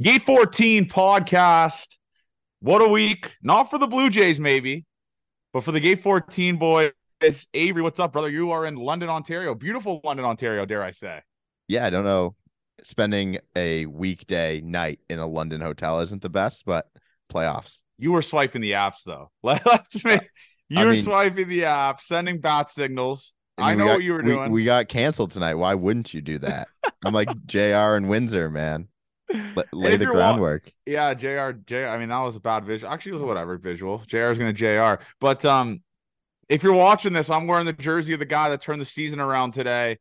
Gate 14 podcast. What a week. Not for the Blue Jays, maybe, but for the Gate 14 boys. Avery, what's up, brother? You are in London, Ontario. Beautiful London, Ontario, dare I say. Yeah, I don't know. Spending a weekday night in a London hotel isn't the best, but playoffs. You were swiping the apps, though. Let's make uh, you I were mean- swiping the app, sending bat signals. I, mean, know got- what you were we- doing. We, got canceled tonight. Why wouldn't you do that? I'm like JR and Windsor, man. La- lay the you're wa- groundwork. Yeah, JR, J. I mean, that was a bad visual. Actually, it was whatever visual. JR is going to JR. But um, if you're watching this, I'm wearing the jersey of the guy that turned the season around today.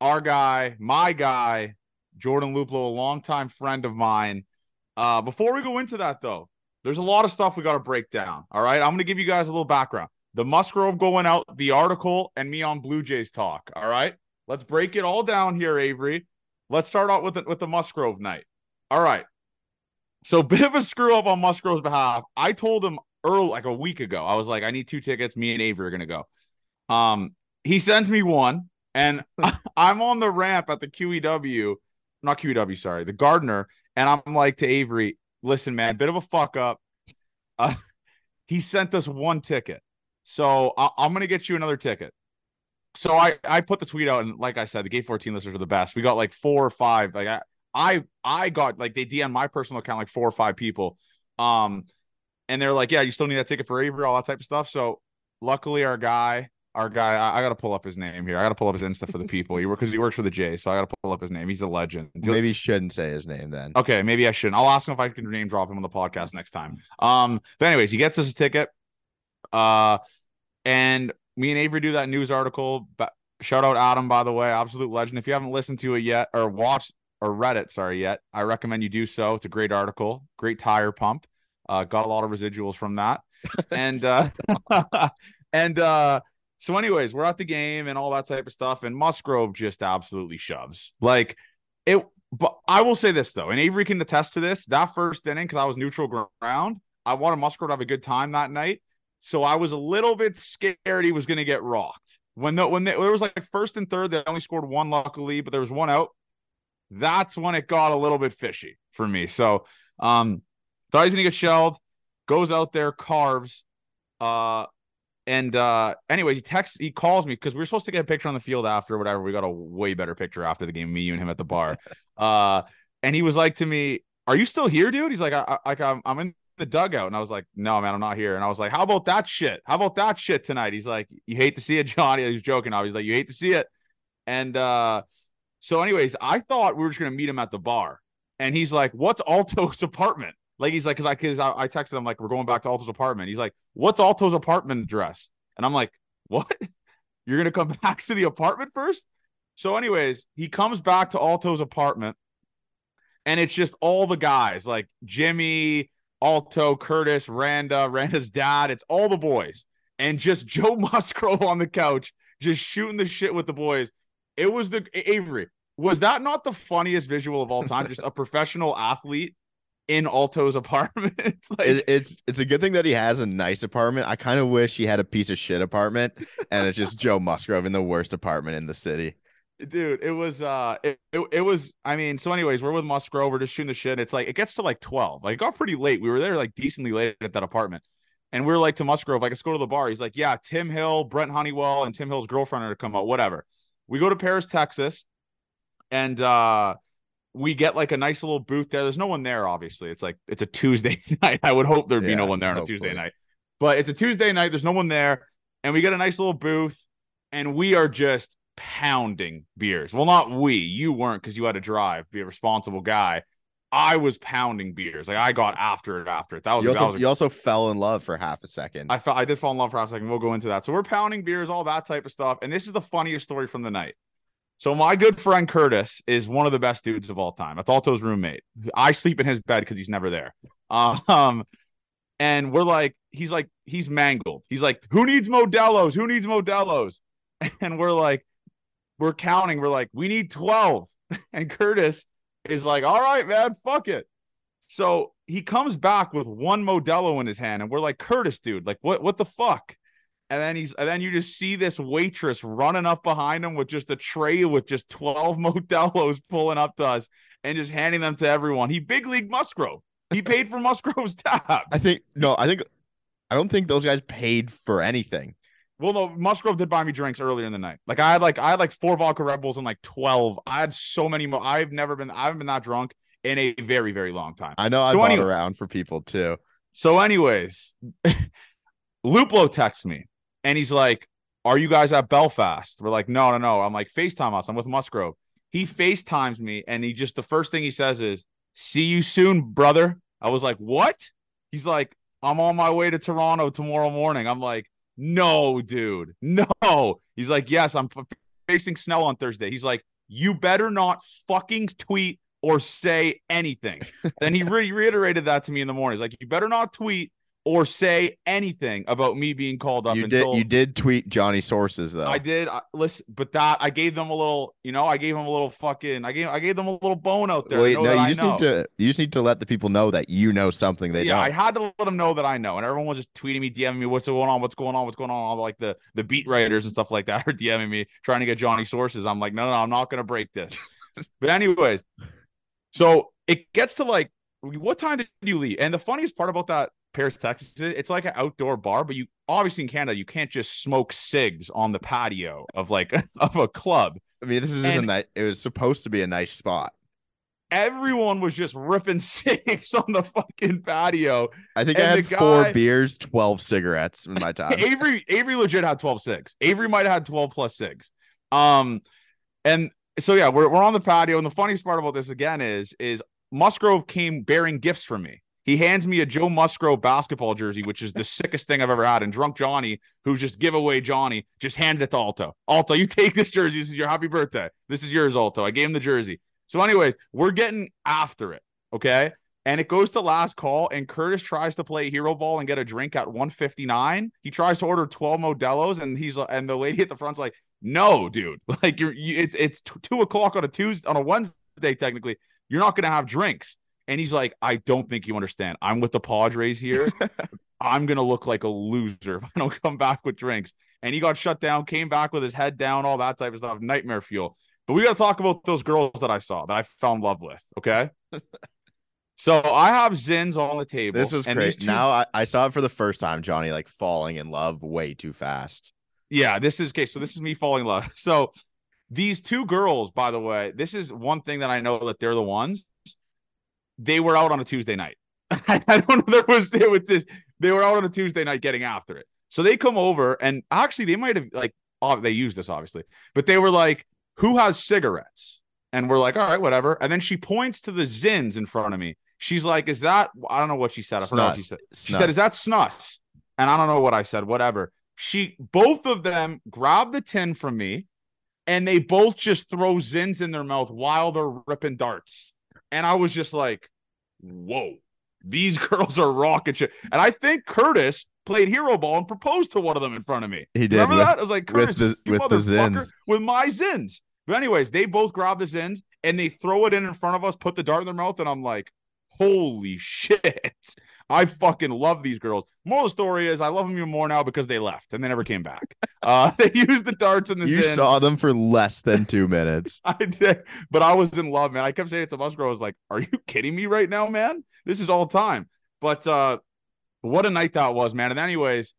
Our guy, my guy, Jordan Luplow, a longtime friend of mine. Uh, before we go into that, though, there's a lot of stuff we got to break down. All right, I'm going to give you guys a little background. The Musgrove going out, the article, and me on Blue Jays talk. All right, let's break it all down here, Avery. Let's start out with the, with the Musgrove night. All right. So bit of a screw up on Musgrove's behalf. I told him early, like a week ago. I was like, I need two tickets. Me and Avery are gonna go. Um, he sends me one, and I'm on the ramp at the QEW, not QEW, sorry, the Gardiner, and I'm like to Avery, listen, man, bit of a fuck up. Uh, he sent us one ticket, so I- I'm gonna get you another ticket. So I I put the tweet out, and like I said, the Gate 14 listeners are the best. We got like four or five. Like I I I got like they DM my personal account like four or five people. Um and they're like, Yeah, you still need that ticket for Avery, all that type of stuff. So luckily our guy, our guy, I, I gotta pull up his name here. I gotta pull up his Insta for the people. He work because he works for the J, so I gotta pull up his name. He's a legend. Maybe you shouldn't say his name then. Okay, maybe I shouldn't. I'll ask him if I can name drop him on the podcast next time. Um, but anyways, he gets us a ticket. Uh, and me and Avery do that news article. But shout out Adam, by the way, absolute legend. If you haven't listened to it yet or watched or read it, sorry, yet, I recommend you do so. It's a great article, great tire pump. Uh, got a lot of residuals from that, and uh, and uh, so anyways, we're at the game and all that type of stuff, and Musgrove just absolutely shoves like it. But I will say this though, and Avery can attest to this. That first inning, because I was neutral ground, I wanted Musgrove to have a good time that night. So I was a little bit scared he was going to get rocked. When the, when they, there was like first and third, they only scored one luckily, but there was one out. That's when it got a little bit fishy for me. So um thought he's gonna get shelled, goes out there, carves. Uh and uh anyways, he texts, he calls me because we were supposed to get a picture on the field after whatever. We got a way better picture after the game, me, you, and him at the bar. Uh and he was like to me, Are you still here, dude? He's like, I, I like I'm I'm in the dugout. And I was like, no, man, I'm not here. And I was like, how about that shit? How about that shit tonight? He's like, you hate to see it, Johnny. He was joking. I was like, you hate to see it. And uh, so, anyways, I thought we were just gonna meet him at the bar. And he's like, what's Alto's apartment? Like he's like, cause I cause I, I texted him like, we're going back to Alto's apartment. He's like, what's Alto's apartment address? And I'm like, what? You're gonna come back to the apartment first? So, anyways, he comes back to Alto's apartment, and it's just all the guys like Jimmy, Alto, Curtis, Randa, Randa's dad. It's all the boys, and just Joe Musgrove on the couch, just shooting the shit with the boys. It was the Avery. Was that not the funniest visual of all time? just a professional athlete in Alto's apartment. like, It, it's it's a good thing that he has a nice apartment. I kind of wish he had a piece of shit apartment, and it's just Joe Musgrove in the worst apartment in the city. Dude it was uh it, it, it was i mean so anyways we're with musgrove we're just shooting the shit. It's like it gets to like 12 like it got pretty late. We were there like decently late at that apartment. And we are like to musgrove like let's go to the bar. He's like yeah tim hill brent honeywell and tim hill's girlfriend are to come out whatever. We go to paris texas and uh we get like a nice little booth there. There's no one there obviously. It's like it's a tuesday night. I would hope there'd be no one there on a tuesday night. But it's a tuesday night. There's no one there. And we get a nice little booth. And we are just pounding beers. Well, not we. You weren't because you had to drive, be a responsible guy. I was pounding beers. Like I got after it after it. That was, You that also was a- you also fell in love for half a second. I felt I did fall in love for half a second. We'll go into that. So we're pounding beers, all that type of stuff. And this is the funniest story from the night. So my good friend Curtis is one of the best dudes of all time. That's Alto's roommate. I sleep in his bed because he's never there. Um, and we're like, he's like, he's mangled. He's like, who needs Modelo's? Who needs Modelo's? And we're like, we're counting. We're like, we need 12. And Curtis is like, all right, man, fuck it. So he comes back with one Modelo in his hand, and we're like, Curtis, dude, like, what, what the fuck? And then he's, and then you just see this waitress running up behind him with just a tray with just 12 Modelos pulling up to us. and just handing them to everyone. He big league Musgrove. He paid for Musgrove's tab. I think no, I think I don't think those guys paid for anything. Well, no, Musgrove did buy me drinks earlier in the night. Like I had like I had like four vodka Red Bulls and like twelve. I had so many. Mo- I've never been. I haven't been that drunk in a very very long time. I know I So bought anyway- around for people too. So, anyways, Luplow texts me and he's like, Are you guys at Belfast? We're like, No, no, no. I'm like, FaceTime us. I'm with Musgrove. He FaceTimes me and he just, the first thing he says is, See you soon, brother. I was like, What? He's like, I'm on my way to Toronto tomorrow morning. I'm like, No, dude. No. He's like, Yes, I'm f- facing Snell on Thursday. He's like, You better not fucking tweet or say anything. then he re- reiterated that to me in the morning. He's like, You better not tweet or say anything about me being called up You until did you did tweet Johnny sources though. I did. I, listen, but that I gave them a little, you know, I gave them a little fucking, I gave, I gave them a little bone out there. Wait, no, you I just need to you just need to let the people know that you know something they yeah, I don't. had to let them know that I know, and everyone was just tweeting me, DMing me, what's going on, what's going on, what's going on. All like the the beat writers and stuff like that are DMing me, trying to get Johnny sources. I'm like, no, no, I'm not gonna break this. but anyways, so it gets to like, what time did you leave? And the funniest part about that Paris, Texas, it's like an outdoor bar, but you obviously in Canada you can't just smoke cigs on the patio of like of a club. I mean, this is just a nice. It was supposed to be a nice spot. Everyone was just ripping cigs on the fucking patio. I think I had the four beers, twelve cigarettes in my time. Avery Avery legit had 12 6. Avery might have had 12 plus six. Um and so yeah, we're we're on the patio. And the funniest part about this again is is Musgrove came bearing gifts for me. He hands me a Joe Musgrove basketball jersey, which is the sickest thing I've ever had. And drunk Johnny, who's just giveaway Johnny, just handed it to Alto. Alto, you take this jersey. This is your happy birthday. This is yours, Alto. I gave him the jersey. So, anyways, we're getting after it. Okay. And it goes to last call, and Curtis tries to play hero ball and get a drink at 159. He tries to order 12 Modelo's, and he's and the lady at the front's like, "No, dude, like you're you, it's it's two o'clock on a Tuesday on a Wednesday technically. You're not gonna have drinks." And he's like, "I don't think you understand. I'm with the Padres here. I'm gonna look like a loser if I don't come back with drinks." And he got shut down, came back with his head down, all that type of stuff, nightmare fuel. But we got to talk about those girls that I saw that I fell in love with. Okay. so I have Zyns on the table. This was great. two- Now I, I saw it for the first time. Johnny like falling in love way too fast. Yeah, this is okay. So this is me falling in love. So these two girls, by the way, this is one thing that I know that they're the ones. They were out on a Tuesday night. I don't know. There was it was just they were out on a Tuesday night getting after it. So they come over and actually they might have like oh, they used this obviously, but they were like, "Who has cigarettes?" And we're like, "All right, whatever." And then she points to the Zyns in front of me. She's like, "Is that?" I don't know what she said. I forgot what she Snus. said. She Snus. said, "Is that snus?" And I don't know what I said. Whatever. She, both of them, grab the tin from me, and they both just throw zyns in their mouth while they're ripping darts. And I was just like, "Whoa, these girls are rocket shit." And I think Curtis played hero ball and proposed to one of them in front of me. He did Remember with- that? I was like, with Curtis, the- you with the zyns. with my zyns. But anyways, they both grab the zyns and they throw it in in front of us, put the dart in their mouth, and I'm like, holy shit. I fucking love these girls. Moral of the story is I love them even more now because they left and they never came back. Uh, they used the darts and the You zyns. saw them for less than two minutes. I did, but I was in love, man. I kept saying it to Musgrove. I was like, "Are you kidding me right now, man? This is all time." But uh, what a night that was, man. And anyways,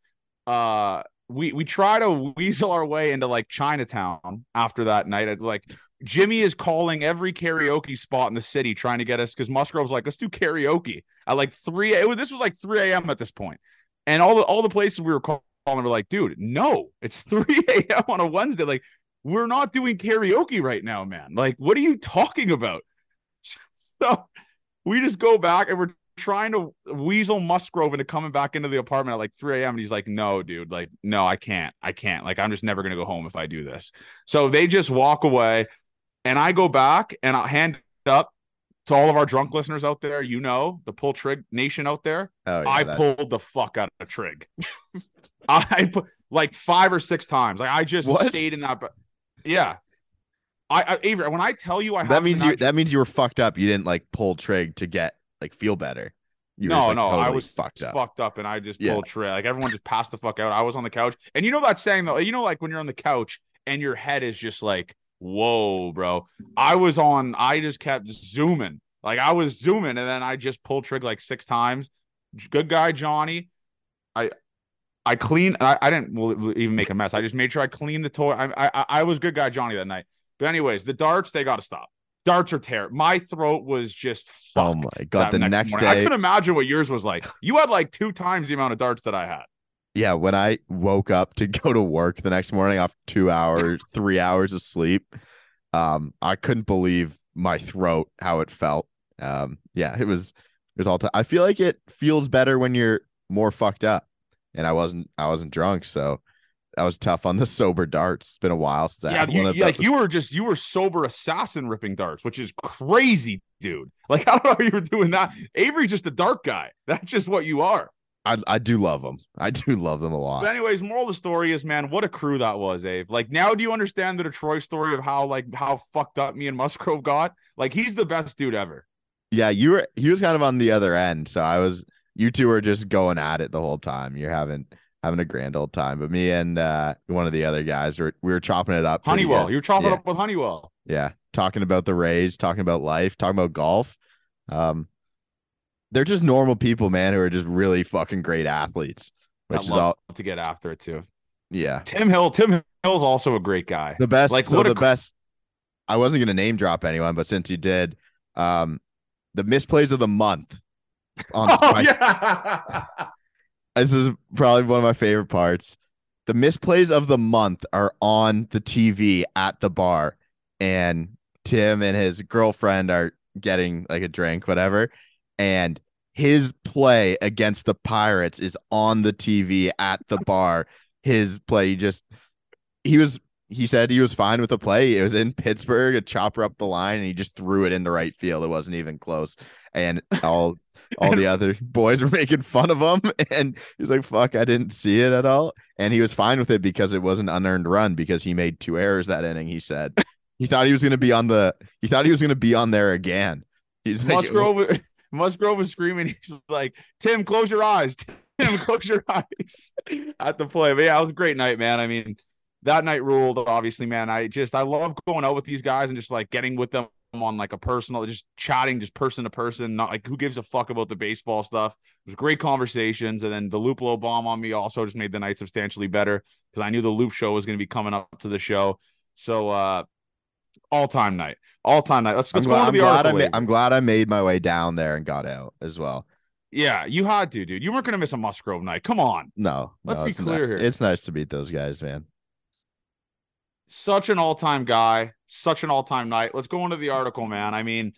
uh, we we try to weasel our way into like Chinatown after that night. I'd, Like Jimmy is calling every karaoke spot in the city trying to get us because Musgrove's like, "Let's do karaoke." At like three, it was, this was like three a.m. at this point, and all the all the places we were calling were like, "Dude, no, it's three a.m. on a Wednesday." Like we're not doing karaoke right now, man. Like, what are you talking about? So we just go back and we're trying to weasel Musgrove into coming back into the apartment at like 3 a.m. And he's like, no, dude, like, no, I can't. I can't. Like, I'm just never gonna go home if I do this. So they just walk away and I go back and I'll hand it up to all of our drunk listeners out there. You know, the pull trig nation out there. Oh, yeah, I that- pulled the fuck out of trig. I put like five or six times. Like I just What? stayed in that. But yeah, I, I Avery, when I tell you I that means you that means you were fucked up. You didn't like pull trig to get like feel better. You No, just, like, no, I was fucked up. fucked up and I just Yeah. pulled trig. Like everyone just passed the fuck out. I was on the couch, and you know that saying though. You know, like when you're on the couch and your head is just like whoa, bro. I was on, I just kept zooming. Like I was zooming and then I just pulled trigger like six times. Good guy, Johnny. I I clean. I, I didn't even make a mess. I just made sure I cleaned the toy. I, I I was good guy Johnny that night. But anyways, the darts they got to stop. Darts are terrible. My throat was just oh my god. The next, next day, I can imagine what yours was like. You had like two times the amount of darts that I had. Yeah, when I woke up to go to work the next morning off two hours, three hours of sleep, um, I couldn't believe my throat how it felt. Um, yeah, it was it was all. T- I feel like it feels better when you're more fucked up and I wasn't I wasn't drunk, so that was tough on the sober darts. It's been a while since yeah, I had you, one of like you were just you were sober assassin ripping darts, which is crazy, dude. Like I don't know how you were doing that. Avery's just a dart guy. That's just what you are. I, I do love them. I do love them a lot. But anyways, moral of the story is, man, what a crew that was, Abe. Like now, do you understand the Detroit story of how like how fucked up me and Musgrove got? Like he's the best dude ever. Yeah, you were. He was kind of on the other end, so I was you two were just going at it the whole time. You're having having a grand old time. But me and uh, one of the other guys were we were chopping it up. Honeywell, you were chopping yeah. up with Honeywell. Yeah, talking about the Rays, talking about life, talking about golf. Um, they're just normal people, man, who are just really fucking great athletes. Which is all to get after it too. Yeah, Tim Hill. Tim Hill's also a great guy. The best, like so what the best. I wasn't gonna name drop anyone, but since you did, um, the misplays of the month on oh, yeah. this is probably one of my favorite parts. The misplays of the month are on the TV at the bar, and Tim and his girlfriend are getting like a drink, whatever. And his play against the Pirates is on the TV at the bar. His play, he just he was he said he was fine with the play. It was in Pittsburgh, a chopper up the line, and he just threw it in the right field. It wasn't even close. And all all the other boys were making fun of him. And he's like, fuck, I didn't see it at all. And he was fine with it because it was an unearned run because he made two errors that inning, he said. He thought he was gonna be on the he thought he was gonna be on there again. He's like, Musgrove Musgrove was screaming, he's like, Tim, close your eyes. Tim, close your eyes at the play. But yeah, it was a great night, man. I mean, that night ruled, obviously, man. I just I love going out with these guys and just like getting with them on like a personal, just chatting, just person to person, not like who gives a fuck about the baseball stuff. It was great conversations. And then the Luplow bomb on me also just made the night substantially better because I knew the Loopshow was going to be coming up to the show. So uh all time night, all time night. Let's, let's I'm go glad, on to the I'm glad. I ma- I'm glad I made my way down there and got out as well. Yeah, you had to, dude. You weren't going to miss a Musgrove night. Come on. No, let's no, be clear here. It's nice to meet those guys, man such an all-time guy, such an all-time night. Let's go into the article, man. I mean,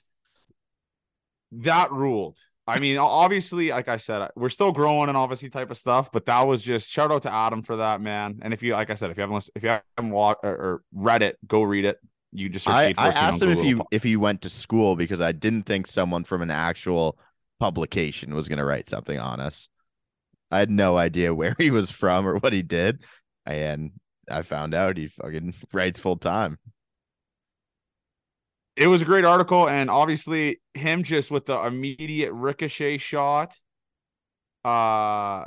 that ruled. I mean, obviously, like I said, we're still growing and obviously type of stuff, but that was just shout out to Adam for that, man. And if you, like I said, if you haven't listened, if you haven't watched or, or, read it, go read it. You just I, I asked him if he if he went to school because I didn't think someone from an actual publication was going to write something on us. I had no idea where he was from or what he did, and I found out he fucking writes full time. It was a great article, and obviously him just with the immediate ricochet shot, uh,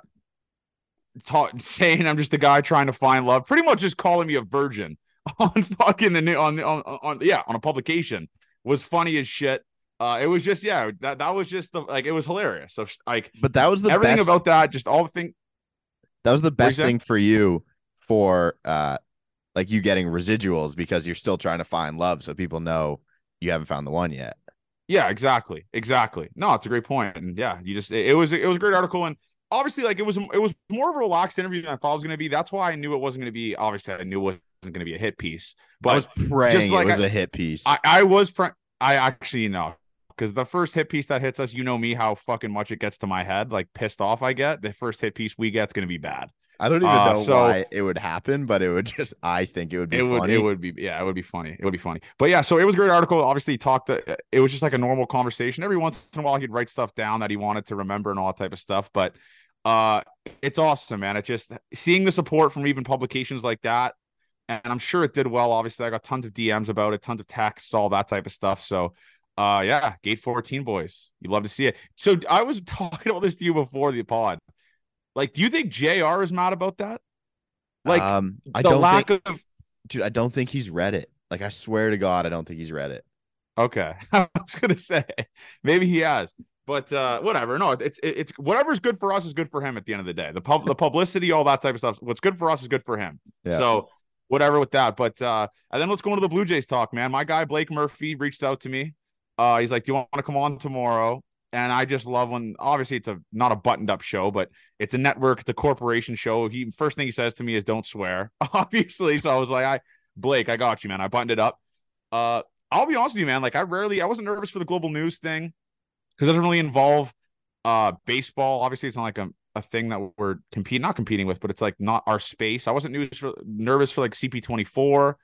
ta- saying I'm just a guy trying to find love, pretty much just calling me a virgin on fucking the new on the on, on yeah on a publication was funny as shit. Uh, it was just yeah that that was just the like it was hilarious. So like, but that was the everything best, about that, just all the thing. That was the best thing for you for uh like you getting residuals because you're still trying to find love so people know you haven't found the one yet. Yeah, exactly. Exactly. No, it's a great point. And yeah, you just it, it was it was a great article and obviously like it was it was more of a relaxed interview than I thought it was going to be. That's why I knew it wasn't going to be obviously I knew it wasn't going to be a hit piece. But I was praying just like it was I, a hit piece. I, I was pre- I actually know because the first hit piece that hits us, you know me how fucking much it gets to my head, like pissed off I get. The first hit piece we get's going to be bad. I don't even uh, know so, why it would happen, but it would just I think it would be it would it would be yeah, it would be funny. It would be funny. But yeah, so it was a great article. Obviously, talked that it was just like a normal conversation. Every once in a while he'd write stuff down that he wanted to remember and all that type of stuff. But uh it's awesome, man. It just seeing the support from even publications like that. And I'm sure it did well. Obviously, I got tons of DMs about it, tons of texts, all that type of stuff. So uh yeah, gate 14 boys. You love to see it. So I was talking about this to you before the pod. Like, do you think JR is mad about that? Like, um, I don't lack think, of dude. I don't think he's read it. Like I swear to God, I don't think he's read it. Okay, I was gonna say maybe he has, but uh, whatever. No, it's it's whatever's good for us is good for him at the end of the day. The pub, the publicity, all that type of stuff. What's good for us is good for him. Yeah. So whatever with that. But uh, and then let's go into the Blue Jays talk, man. My guy Blake Murphy reached out to me. Uh, he's like, "Do you want to come on tomorrow?" And I just love when obviously it's a not a buttoned up show, but it's a network, it's a corporation show. He first thing he says to me is don't swear, obviously. So I was like, I Blake, I got you, man. I buttoned it up. Uh, I'll be honest with you, man. Like I rarely, I wasn't nervous for the global news thing because it doesn't really involve uh baseball. Obviously, it's not like a, a thing that we're competing, not competing with, but it's like not our space. I wasn't news for, nervous for like CP24.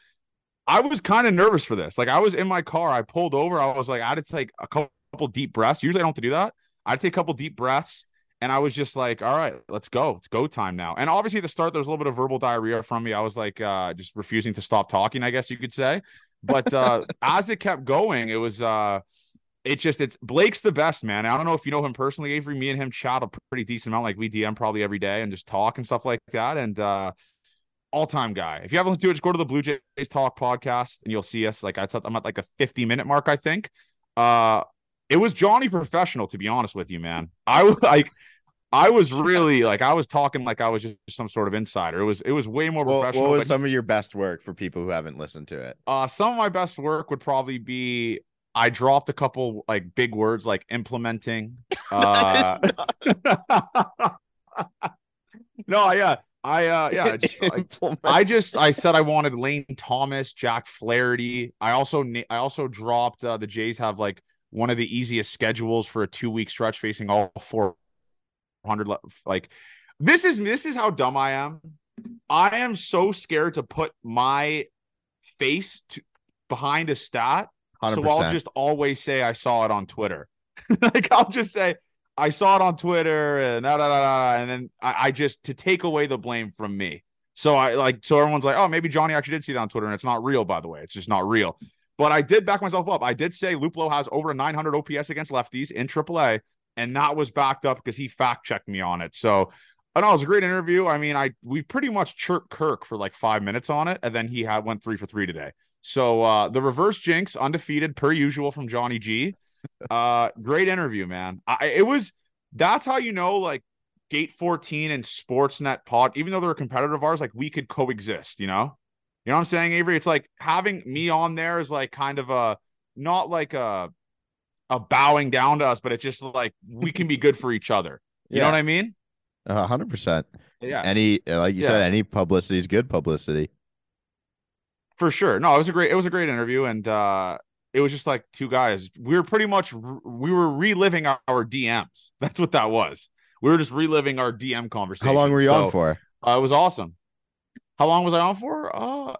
I was kind of nervous for this. Like I was in my car, I pulled over, I was like, I had to take a couple deep breaths. Usually I don't have to do that. I'd take a couple deep breaths and I was just like, all right, let's go. It's go time now. And obviously at the start, there was a little bit of verbal diarrhea from me. I was like uh just refusing to stop talking, I guess you could say. But uh as it kept going, it was uh it just it's Blake's the best man. I don't know if you know him personally, Avery. Me and him chat a pretty decent amount, like we DM probably every day and just talk and stuff like that. And uh all time guy. If you haven't listened to it, just go to the Blue Jays Talk podcast and you'll see us. Like I said, I'm at like a 50 minute mark, I think. Uh it was Johnny professional, to be honest with you, man. I was like, I was really like, I was talking like I was just some sort of insider. It was, it was way more well, professional. What was some of your best work for people who haven't listened to it? Uh, some of my best work would probably be I dropped a couple like big words like implementing. Uh, no, yeah. I uh yeah, just, I, I, just I said I wanted Lane Thomas, Jack Flaherty. I also I also dropped uh, the Jays have like one of the easiest schedules for a two week stretch facing all 400 like this is this is how dumb I am. I am so scared to put my face to, behind a stat. 100%. So I'll just always say I saw it on Twitter. like I'll just say I saw it on Twitter and da, da, da, da, and then I, I just to take away the blame from me. So I like so everyone's like, oh, maybe Johnny actually did see it on Twitter, and it's not real, by the way. It's just not real. But I did back myself up. I did say Luplow has over a 900 OPS against lefties in AAA, and that was backed up because he fact checked me on it. So I know it was a great interview. I mean, I we pretty much chirped Kirk for like five minutes on it, and then he had went three for three today. So uh the reverse jinx, undefeated per usual from Johnny G. Uh great interview, man. I it was that's how you know like Gate 14 and Sportsnet pod, even though they're a competitor of ours, like we could coexist, you know? You know what I'm saying, Avery? It's like having me on there is like kind of a not like a a bowing down to us, but it's just like we can be good for each other. You yeah. know what I mean? hundred percent. Yeah. Any like you yeah. said, any publicity is good publicity. For sure. No, it was a great it was a great interview, and uh it was just like two guys. We were pretty much we were reliving our, our DMs. That's what that was. We were just reliving our DM conversation. How long were you so, on for? Uh, it was awesome. How long was I on for? Uh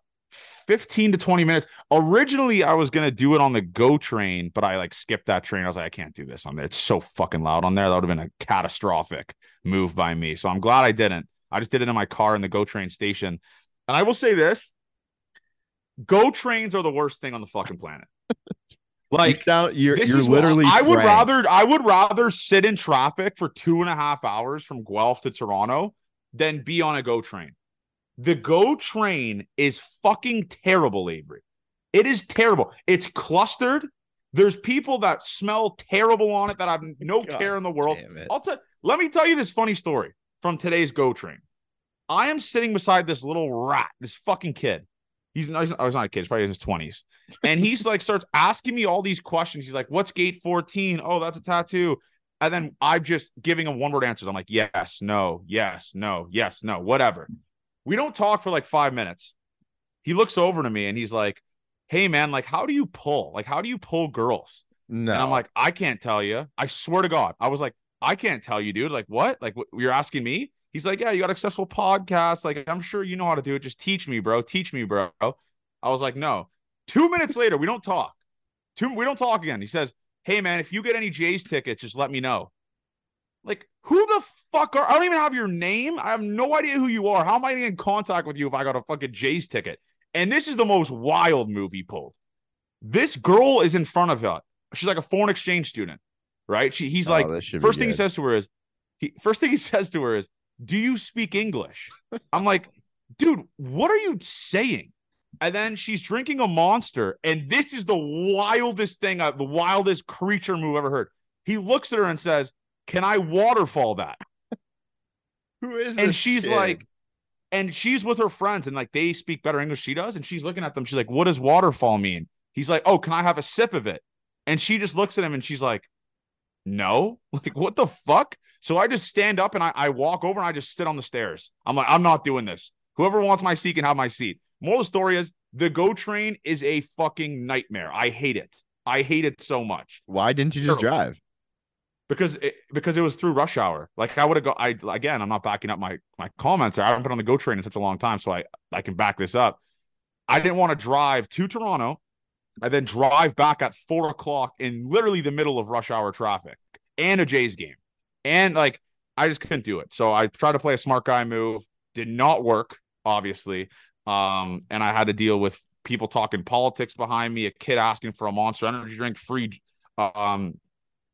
15 to 20 minutes. Originally, I was gonna do it on the go train, but I like skipped that train. I was like, I can't do this on there. It's so fucking loud on there. That would have been a catastrophic move by me. So I'm glad I didn't. I just did it in my car in the go train station. And I will say this: go trains are the worst thing on the fucking planet. Like you sound, you're, you're literally. I would rather I would rather sit in traffic for two and a half hours from Guelph to Toronto than be on a go train. The GO train is fucking terrible, Avery. It is terrible. It's clustered. There's people that smell terrible on it that have no God care in the world. I'll tell. Let me tell you this funny story from today's GO train. I am sitting beside this little rat, this fucking kid. He's not, he's not, oh, he's not a kid, he's probably in his 20s. And he's like, starts asking me all these questions. He's like, What's gate 14? Oh, that's a tattoo. And then I'm just giving him one word answers. I'm like, Yes, no, yes, no, yes, no, whatever. We don't talk for like five minutes. He looks over to me and he's like, Hey man, like, how do you pull? Like, how do you pull girls? No. And I'm like, I can't tell you. I swear to God. I was like, I can't tell you, dude. Like, what? Like, what, you're asking me? He's like, Yeah, you got a successful podcast. Like, I'm sure you know how to do it. Just teach me, bro. Teach me, bro. I was like, No. Two minutes later, we don't talk. Two, we don't talk again. He says, Hey man, if you get any Jays tickets, just let me know. Like, who the fuck are I don't even have your name. I have no idea who you are. How am I in contact with you if I got a fucking Jays ticket? And this is the most wild move he pulled. This girl is in front of her. She's like a foreign exchange student, right? She he's oh, like first thing he says to her is he first thing he says to her is, Do you speak English? I'm like, dude, what are you saying? And then she's drinking a monster. And this is the wildest thing, the wildest creature move I've ever heard. He looks at her and says, Can I waterfall that? Who is and she's kid? like, and she's with her friends and like they speak better English she does. And she's looking at them. She's like, What does waterfall mean? He's like, Oh, can I have a sip of it? And she just looks at him and she's like, No, like, what the fuck? So I just stand up and I, I walk over and I just sit on the stairs. I'm like, I'm not doing this. Whoever wants my seat can have my seat. Moral of the story is the GO train is a fucking nightmare. I hate it. I hate it so much. Why didn't you just drive? Because it, because it was through rush hour. Like I would have go. I again, I'm not backing up my my comments. Or i haven't been on the GO train in such a long time, so I I can back this up. I didn't want to drive to Toronto and then drive back at four o'clock in literally the middle of rush hour traffic and a Jays game, and like I just couldn't do it. So I tried to play a smart guy move. Did not work, obviously. Um, and I had to deal with people talking politics behind me, a kid asking for a monster energy drink, free um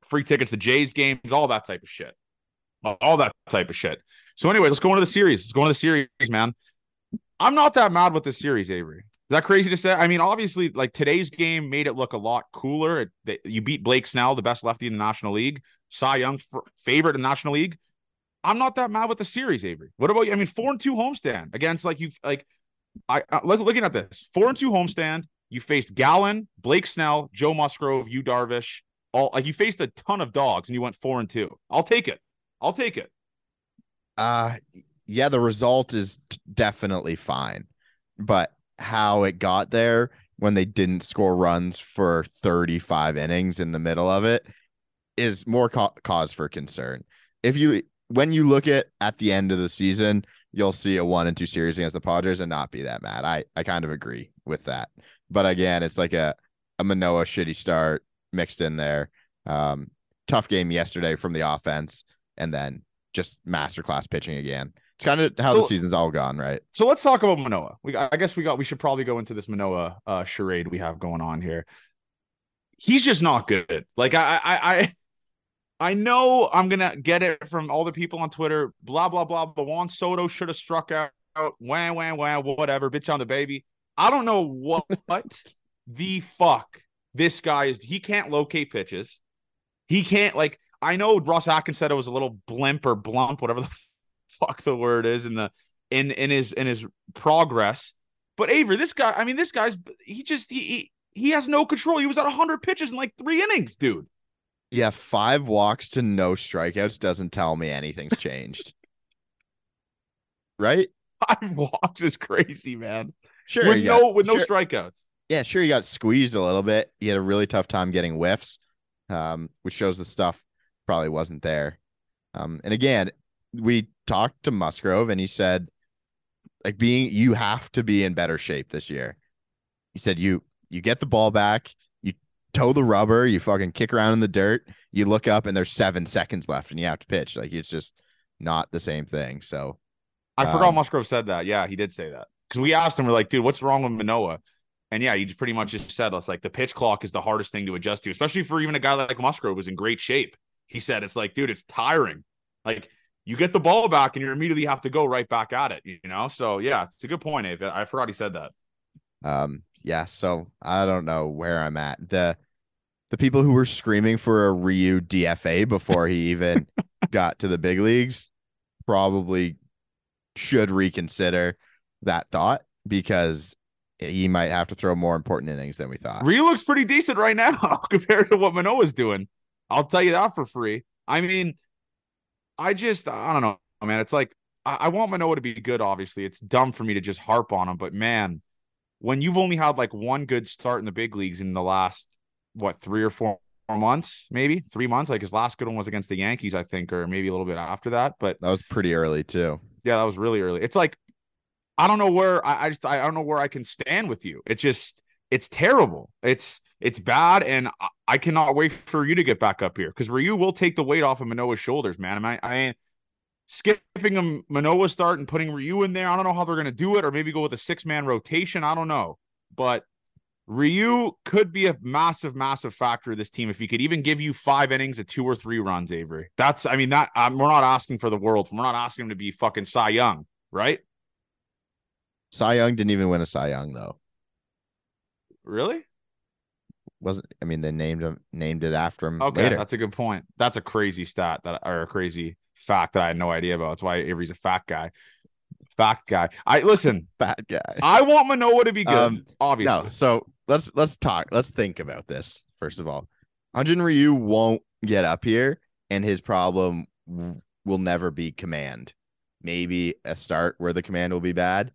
free tickets to Jays games, all that type of shit. All that type of shit. So anyway, let's go into the series. Let's go into the series, man. I'm not that mad with this series, Avery. That crazy to say? I mean, obviously, like today's game made it look a lot cooler. It, you beat Blake Snell, the best lefty in the National League, Cy Young favorite in the National League. I'm not that mad with the series, Avery. What about you? I mean, four and two homestand against like you like I uh, look, looking at this four and two homestand. You faced Gallen, Blake Snell, Joe Musgrove, Yu Darvish. All like you faced a ton of dogs, and you went four and two. I'll take it. I'll take it. Uh yeah, the result is definitely fine, but how it got there when they didn't score runs for 35 innings in the middle of it is more ca- cause for concern. If you when you look at at the end of the season, you'll see a one and two series against the Padres and not be that mad. I I kind of agree with that. But again, it's like a a Manoah shitty start mixed in there. Um, tough game yesterday from the offense, and then just masterclass pitching again. It's kind of how so, the season's all gone, right? So let's talk about Manoah. We I guess we got we should probably go into this Manoah uh, charade we have going on here. He's just not good. Like I I I I know I'm gonna get it from all the people on Twitter. Blah blah blah. The Juan Soto should have struck out. Wham wham wham. Whatever. Bitch on the baby. I don't know what, what the fuck this guy is. He can't locate pitches. He can't like. I know Ross Atkins said it was a little blimp or blump, whatever the fuck the word is in the in in his in his progress. But Avery, this guy, I mean, this guy's he just he he, he has no control. He was at 100 pitches in like three innings, dude. Yeah, five walks to no strikeouts doesn't tell me anything's changed. right? Five walks is crazy, man. Sure. With no got, with no strikeouts. Yeah, sure. You got squeezed a little bit. You had a really tough time getting whiffs, um, which shows the stuff probably wasn't there. Um, and again, we talked to Musgrove and he said, like being you have to be in better shape this year. He said you you get the ball back, you toe the rubber, you fucking kick around in the dirt, you look up and there's seven seconds left and you have to pitch. Like it's just not the same thing. So I um, forgot Musgrove said that. Yeah, he did say that. Because we asked him, we're like, dude, what's wrong with Manoah? And yeah, he just pretty much just said it's like the pitch clock is the hardest thing to adjust to, especially for even a guy like Musgrove who's in great shape. He said it's like, dude, it's tiring. Like you get the ball back and you immediately have to go right back at it, you know? So yeah, it's a good point, Abe. I forgot he said that. Um, yeah, so I don't know where I'm at. The the people who were screaming for a Ryu DFA before he even got to the big leagues probably should reconsider that thought because he might have to throw more important innings than we thought. Ryu looks pretty decent right now compared to what Manoah's doing. I'll tell you that for free. I mean, I just I don't know, man. It's like I, I want Manoah to be good. Obviously, it's dumb for me to just harp on him, but man, when you've only had like one good start in the big leagues in the last what three or four months, maybe three months. Like his last good one was against the Yankees, I think, or maybe a little bit after that. But that was pretty early too. Yeah, that was really early. It's like I don't know where I, I just I don't know where I can stand with you. It's just it's terrible. It's it's bad, and I, cannot wait for you to get back up here because Ryu will take the weight off of Manoah's shoulders, man. I I ain't skipping a Manoah start and putting Ryu in there. I don't know how they're gonna do it, or maybe go with a six man rotation. I don't know, but Ryu could be a massive, massive factor of this team if he could even give you five innings of two or three runs, Avery. That's, I mean, that um, we're not asking for the world. We're not asking him to be fucking Cy Young, right? Cy Young didn't even win a Cy Young though. Really? Wasn't I mean they named him named it after him. Okay, later. that's a good point. That's a crazy stat that or a crazy fact that I had no idea about. That's why Avery's a fat guy. Fat guy. I listen. fat guy. I want Manoah to be good. Um, obviously. No, so let's let's talk. Let's think about this first of all. Hyunjin Ryu won't get up here, and his problem will never be command. Maybe a start where the command will be bad,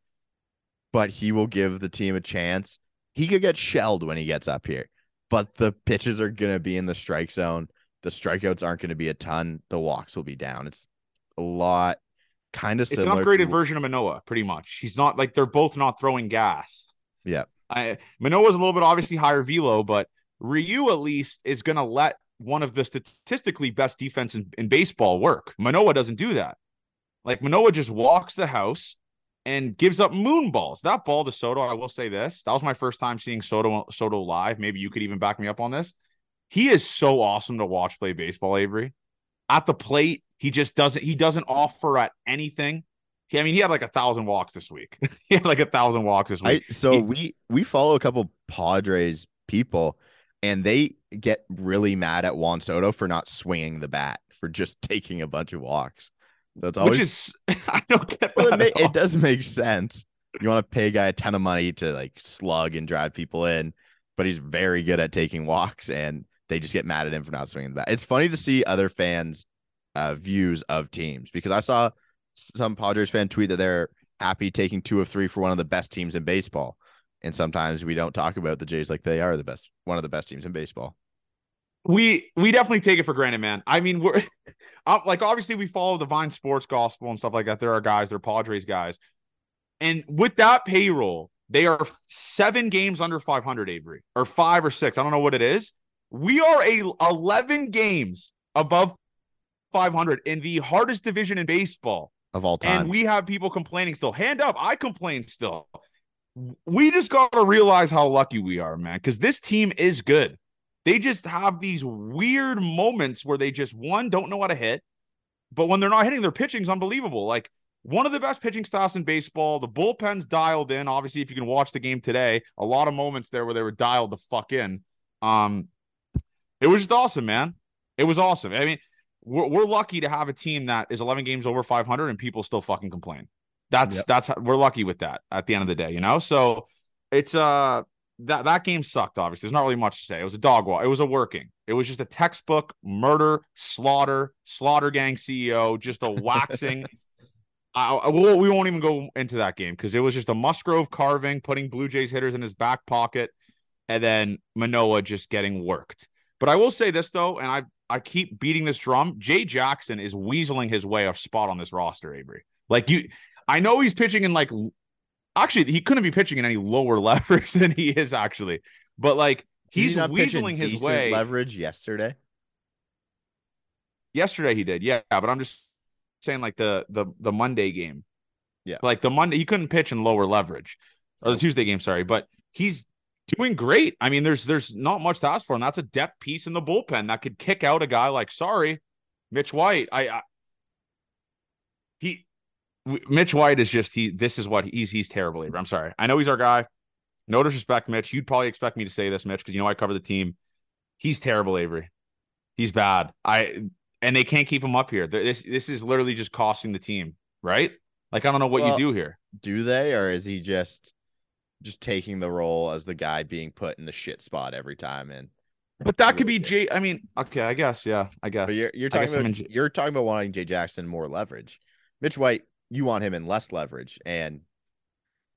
but he will give the team a chance. He could get shelled when he gets up here, but the pitches are going to be in the strike zone. The strikeouts aren't going to be a ton. The walks will be down. It's a lot, kind of it's an upgraded version of Manoah, pretty much. He's not like they're both not throwing gas. Yeah. I Manoah's a little bit obviously higher velo, but Ryu at least is going to let one of the statistically best defense in, in baseball work. Manoah doesn't do that. Like Manoah just walks the house and gives up moon balls. That ball to Soto, I will say this. That was my first time seeing Soto Soto live. Maybe you could even back me up on this. He is so awesome to watch play baseball, Avery. At the plate, he just doesn't he doesn't offer at anything. He, I mean, he had like a thousand walks this week. he had like a thousand walks this week. I, so he, we we follow a couple Padres people, and they get really mad at Juan Soto for not swinging the bat for just taking a bunch of walks. So it's always which is I don't get well, it, ma- it does make sense. You want to pay a guy a ton of money to like slug and drive people in, but he's very good at taking walks, and they just get mad at him for not swinging the bat. It's funny to see other fans' uh, views of teams because I saw some Padres fan tweet that they're happy taking two of three for one of the best teams in baseball. And sometimes we don't talk about the Jays like they are the best, one of the best teams in baseball. We we definitely take it for granted, man. I mean, we're like obviously we follow the Vine Sports Gospel and stuff like that. There are guys, they're Padres guys, and with that payroll, they are seven games under 500, Avery, or five or six. I don't know what it is. We are a 11 games above 500 in the hardest division in baseball of all time. And we have people complaining still. Hand up, I complain still. We just got to realize how lucky we are, man, because this team is good. They just have these weird moments where they just, one, don't know how to hit. But when they're not hitting, their pitching's unbelievable. Like one of the best pitching staffs in baseball. The bullpen's dialed in. Obviously, if you can watch the game today, a lot of moments there where they were dialed the fuck in. Um, it was just awesome, man. It was awesome. I mean, we're, we're lucky to have a team that is 11 games over 500 and people still fucking complain. That's yep. that's how, we're lucky with that at the end of the day, you know. So it's uh that that game sucked. Obviously, there's not really much to say. It was a dog walk. It was a working. It was just a textbook murder, slaughter, slaughter gang CEO, just a waxing. I, I, we won't even go into that game because it was just a Musgrove carving, putting Blue Jays hitters in his back pocket, and then Manoah just getting worked. But I will say this though, and I I keep beating this drum. Jay Jackson is weaseling his way a spot on this roster, Avery. Like you, I know he's pitching in like, actually, he couldn't be pitching in any lower leverage than he is actually, but like he's he weaseling his way. Leverage yesterday. Yesterday he did, yeah. But I'm just saying, like the the the Monday game, yeah. Like the Monday, he couldn't pitch in lower leverage, or the Tuesday game, sorry. But he's doing great. I mean, there's there's not much to ask for, and that's a depth piece in the bullpen that could kick out a guy like sorry, Mitch White. I, I he Mitch White is just he. This is what he's he's terrible. I'm sorry. I know he's our guy. No disrespect, Mitch. You'd probably expect me to say this, Mitch, because you know I cover the team. He's terrible, Avery. He's bad. I and they can't keep him up here. This this is literally just costing the team, right? Like I don't know what well, you do here. Do they, or is he just just taking the role as the guy being put in the shit spot every time and but that could be Jay. I mean, okay, I guess, yeah, I guess. But you're, you're talking about J- you're talking about wanting Jay Jackson more leverage. Mitch White, you want him in less leverage, and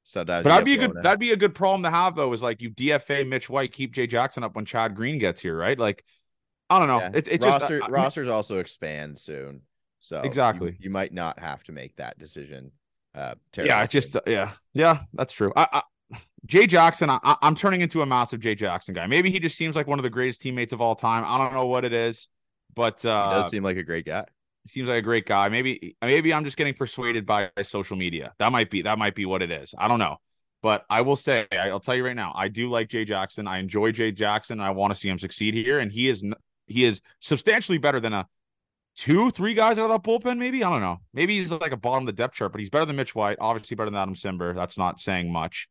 so but that'd be a good that'd be a good problem to have though. Is like you DFA Mitch White, keep Jay Jackson up when Chad Green gets here, right? Like, I don't know. Yeah. It's it's roster just, rosters I, also expand soon, so exactly you, you, might not have to make that decision. Uh, yeah, just yeah, yeah, that's true. I, I Jay Jackson, I, am turning into a massive Jay Jackson guy. Maybe he just seems like one of the greatest teammates of all time. I don't know what it is, but uh, he does seem like a great guy. Seems like a great guy. Maybe maybe I'm just getting persuaded by social media. That might be that might be what it is. I don't know. But I will say, I'll tell you right now, I do like Jay Jackson. I enjoy Jay Jackson. I want to see him succeed here, and he is he is substantially better than a two, three guys out of that bullpen. Maybe I don't know. Maybe he's like a bottom of the depth chart, but he's better than Mitch White. Obviously better than Adam Cimber. That's not saying much.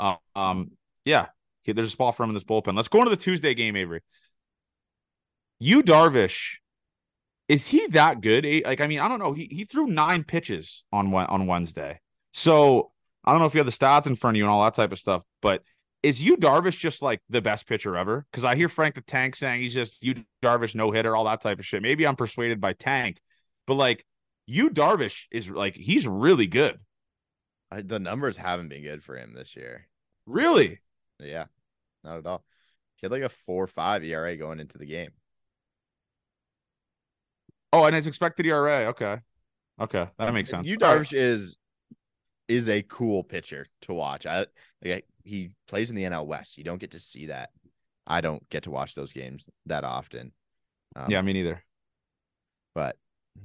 Um, um, yeah, He, there's a spot for him in this bullpen. Let's go into the Tuesday game, Avery. Yu Darvish, is he that good? Like, I mean, I don't know. He he threw nine pitches on on Wednesday. So I don't know if you have the stats in front of you and all that type of stuff, but is Yu Darvish just like the best pitcher ever? Because I hear Frank the Tank saying he's just Yu Darvish no hitter, all that type of shit. Maybe I'm persuaded by Tank, but like Yu Darvish is like he's really good. I, the numbers haven't been good for him this year. Really? Yeah, not at all. He had like a four five ERA going into the game. Oh, and it's expected ERA. Okay. Okay. That makes sense. Yu Darvish right. is is a cool pitcher to watch. I like he plays in the NL West. You don't get to see that. I don't get to watch those games that often. Um, yeah, me neither. But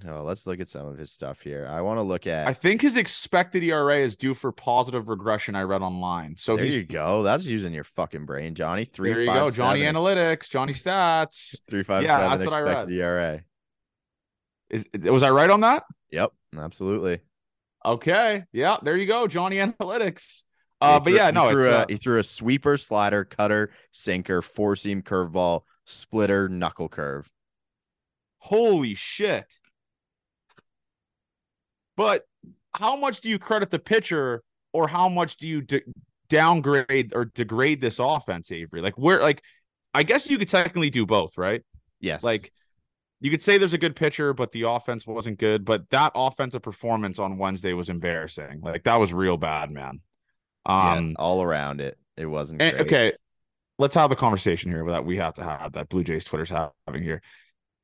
no, let's look at some of his stuff here. I want to look at. I think his expected ERA is due for positive regression. I read online. So there you go. That's using your fucking brain, Johnny. Three. There you five, go, Johnny seven. Analytics, Johnny Stats. Three five yeah, seven that's what I read. ERA. Is was I right on that? Yep, absolutely. Okay, yeah, there you go, Johnny Analytics. Uh, but yeah, no, he threw, a, uh, he threw a sweeper, slider, cutter, sinker, four seam curveball, splitter, knuckle curve. Holy shit! But how much do you credit the pitcher, or how much do you de- downgrade or degrade this offense, Avery? Like where, like, I guess you could technically do both, right? Yes. Like you could say there's a good pitcher, but the offense wasn't good. But that offensive performance on Wednesday was embarrassing. Like that was real bad, man. Um, yeah, all around it, it wasn't. And, okay, let's have the conversation here that we have to have that Blue Jays Twitter's having here.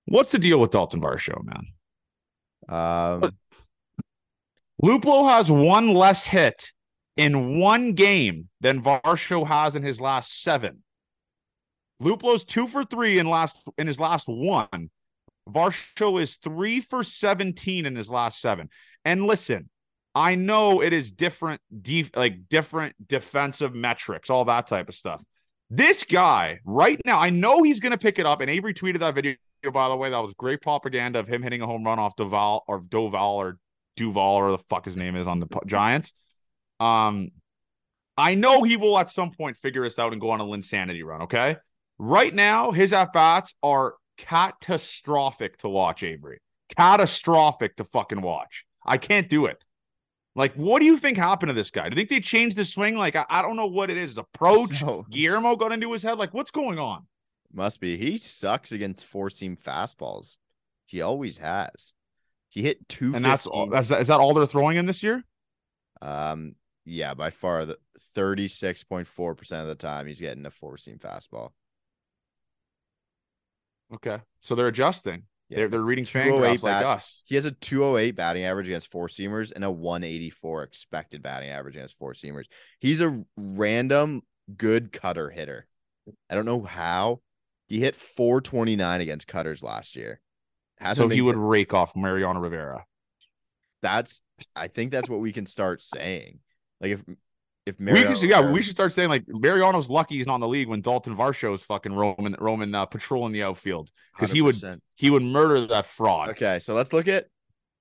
What's the deal with Dalton Varsho, man? Um, Luplow has one less hit in one game than Varsho has in his last seven. Luplow's two for three in last in his last one. Varsho is three for 17 in his last seven. And listen, I know it is different, def- like different defensive metrics, all that type of stuff. This guy right now, I know he's going to pick it up. And Avery tweeted that video, by the way. That was great propaganda of him hitting a home run off Duval or Doval or Duval or the fuck his name is on the Giants. Um, I know he will at some point figure this out and go on a Linsanity run. Okay. Right now, his at bats are catastrophic to watch, Avery. Catastrophic to fucking watch. I can't do it. Like, what do you think happened to this guy? Do you think they changed the swing? Like, I, I don't know what it is. Approach. So, Guillermo got into his head. Like, what's going on? Must be. He sucks against four seam fastballs. He always has. He hit two, and that's all. That's, is that all they're throwing in this year? Um, yeah, by far the thirty six point four percent of the time he's getting a four seam fastball. Okay. So they're adjusting. Yeah. They're, they're reading Fangraphs oh like us. He has a 208 batting average against four seamers and a 184 expected batting average against four seamers. He's a random good cutter hitter. I don't know how. He hit 429 against cutters last year. Hasn't so he would rake off Mariano Rivera. That's I think that's what we can start saying. Like if if Mariano, we should, yeah, we should start saying like Mariano's lucky he's not in the league when Dalton Varsho is fucking roaming roaming uh, patrolling the outfield because he would he would murder that fraud. Okay, so let's look at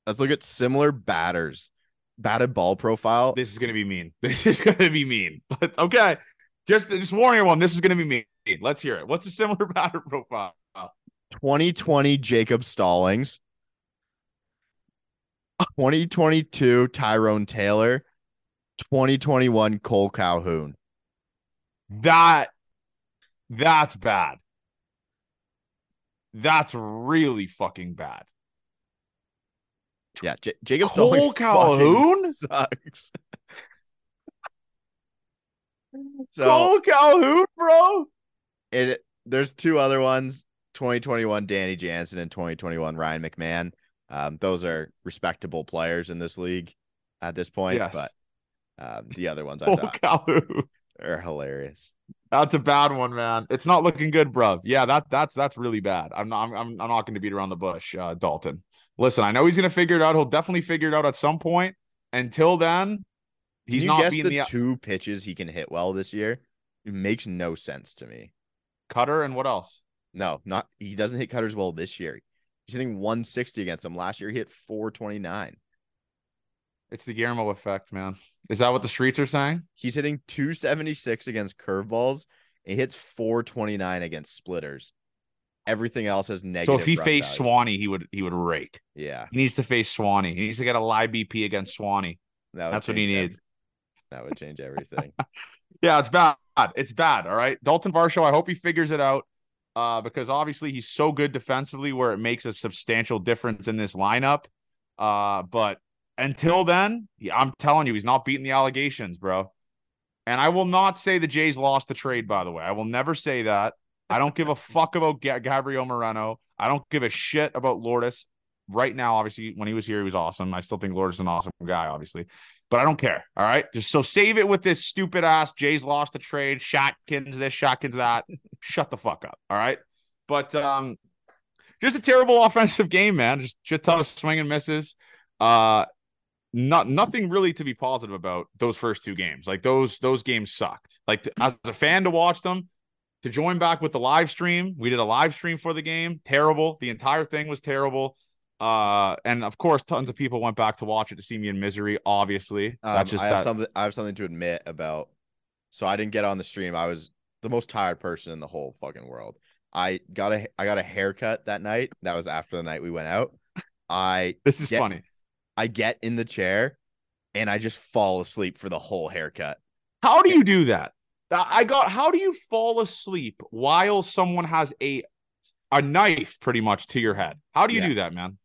let's look at similar batters, batted ball profile. This is gonna be mean. This is gonna be mean. But okay, just just warning everyone, this is gonna be mean. Let's hear it. What's a similar batter profile? 2020 Jacob Stallings. 2022 Tyrone Taylor. 2021 Cole Calhoun. That that's bad. That's really fucking bad. Yeah, J- Jacob Cole Calhoun sucks. so, Cole Calhoun, bro. It there's two other ones: 2021 Danny Jansen and 2021 Ryan McMahon. Um, those are respectable players in this league at this point, yes. but um, the other ones I thought are hilarious. That's a bad one, man. It's not looking good, bruv. Yeah, that that's that's really bad. I'm not I'm I'm not going to beat around the bush, uh, Dalton. Listen, I know he's going to figure it out. He'll definitely figure it out at some point. Until then, he's not being the, the two pitches he can hit well this year. It makes no sense to me. Cutter and what else? No, not he doesn't hit cutters well this year. He's hitting 160 against them. Last year he hit 429. It's the Guillermo effect, man. Is that what the streets are saying? He's hitting 276 against curveballs He hits 429 against splitters. Everything else has negative. So if he faced value. Swanee, he would he would rake. yeah, He needs to face Swanee. He needs to get a live BP against Swanee. that That's what he needs. that would change everything. Yeah, it's bad. It's bad. All right. Dalton Varsho, I hope he figures it out. Uh, because obviously he's so good defensively where it makes a substantial difference in this lineup. Uh, but until then, I'm telling you, he's not beating the allegations, bro. And I will not say the Jays lost the trade, by the way. I will never say that. I don't give a fuck about Ga- Gabriel Moreno. I don't give a shit about Lourdes. Right now, obviously, when he was here, he was awesome. I still think Lourdes is an awesome guy, obviously but I don't care. All right. Just so save it with this stupid ass Jays lost the trade, Shotkins this, Shotkins that. Shut the fuck up. All right. But um just a terrible offensive game, man. Just shit ton of swing and misses. Uh not nothing really to be positive about those first two games. Like those those games sucked. Like to, as a fan to watch them, to join back with the live stream. We did a live stream for the game. Terrible. The entire thing was terrible. Uh, and of course, tons of people went back to watch it to see me in misery. Obviously, Um, that's just I have that. something. I have something to admit about. So I didn't get on the stream. I was the most tired person in the whole fucking world. I got a I got a haircut that night. That was after the night we went out. I This is get- funny. I get in the chair, and I just fall asleep for the whole haircut. How do you do that? I got. How do you fall asleep while someone has a a knife pretty much to your head? How do you Yeah. do that, man?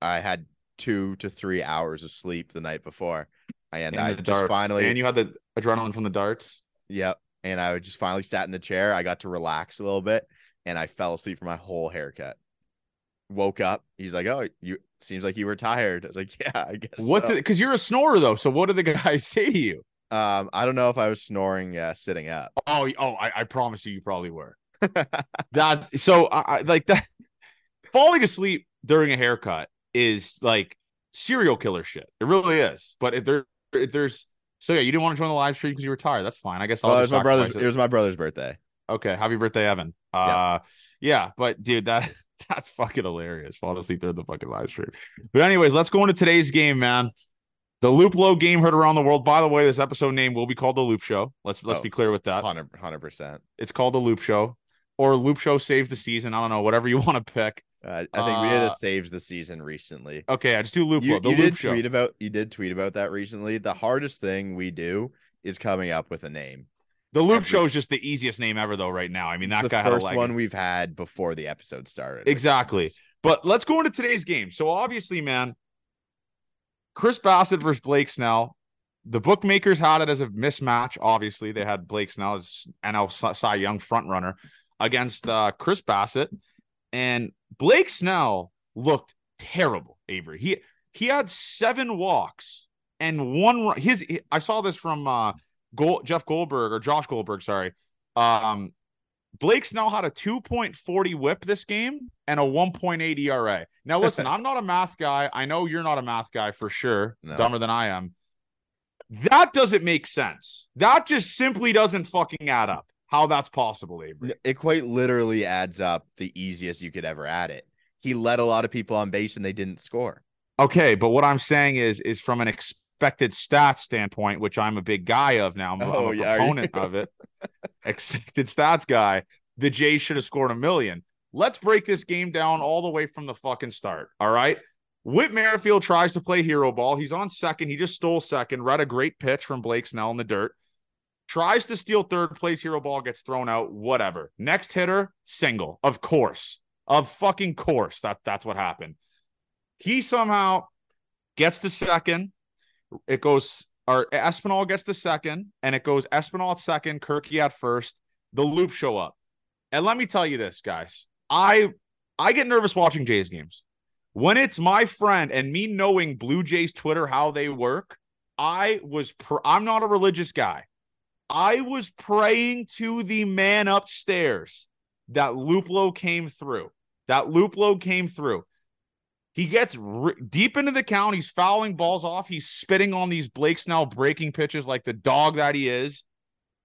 I had two to three hours of sleep the night before, and, And I just darts. finally and you had the adrenaline from the darts. Yep. And I just finally sat in the chair. I got to relax a little bit and I fell asleep for my whole haircut. Woke up. He's like, Oh, you seems like you were tired. I was like, Yeah, I guess. What? so." Because you're a snorer though. So what did the guys say to you? um, I don't know if I was snoring uh, sitting up. Oh, oh, I, I promise you, you probably were. that so I, I like that. Falling asleep during a haircut is like serial killer shit. It really is. But if there, if there's so yeah, you didn't want to join the live stream because you were tired. That's fine. I guess I'll well, it was my brother's sacrifice it was my brother's birthday. Okay, happy birthday, Evan. Uh yeah, but dude, that that's fucking hilarious. Fall asleep during the fucking live stream. But anyways, let's go into today's game, man. The Luplow game heard around the world. By the way, this episode name will be called the Loopshow. Let's let's Oh. be clear with that. 100 percent. It's called the Loopshow or Loopshow Save the Season. I don't know, whatever you want to pick. Uh, I think we did Uh, a saves the season recently. Okay, I just do Loop You, The you Loop did Show. tweet about you did tweet about that recently. The hardest thing we do is coming up with a name. The Loop every- Show is just the easiest name ever, though. Right now, I mean, that the guy had a first one we've had before the episode started. Exactly. But let's go into today's game. So obviously, man, Chris Bassitt versus Blake Snell. The bookmakers had it as a mismatch. Obviously, they had Blake Snell as NL Cy Young front runner against uh, Chris Bassitt, and Blake Snell looked terrible. Avery, he he had seven walks and one. run- His I saw this from uh, Gold, Jeff Goldberg or Josh Goldberg. Sorry. Um, Blake Snell had a 2.40 whip this game and a 1.8 ERA. Now, listen, I'm not a math guy. I know you're not a math guy for sure, No. dumber than I am. That doesn't make sense. That just simply doesn't fucking add up. How that's possible, Avery. It quite literally adds up the easiest you could ever add it. He led a lot of people on base and they didn't score. Okay, but what I'm saying is, is from an expected stats standpoint, which I'm a big guy of now. I'm, I'm Oh, a yeah, proponent of it. expected stats guy. The Jays should have scored a million. Let's break this game down all the way from the fucking start. All right. Whit Merrifield tries to play hero ball. He's on second. He just stole second. Read a great pitch from Blake Snell in the dirt. Tries to steal third, plays hero ball, gets thrown out. Whatever. Next hitter, single. Of course. Of fucking course. That that's what happened. He somehow gets to second. It goes or Espinal gets the second, and it goes Espinal at second, Kirky at first. The Loopshow up. And let me tell you this, guys. I I get nervous watching Jays games. When it's my friend and me knowing Blue Jays Twitter how they work, I was pr- I'm not a religious guy. I was praying to the man upstairs that Luplow came through. That Luplow came through. He gets deep into the count. He's fouling balls off. He's spitting on these Blake Snell breaking pitches like the dog that he is.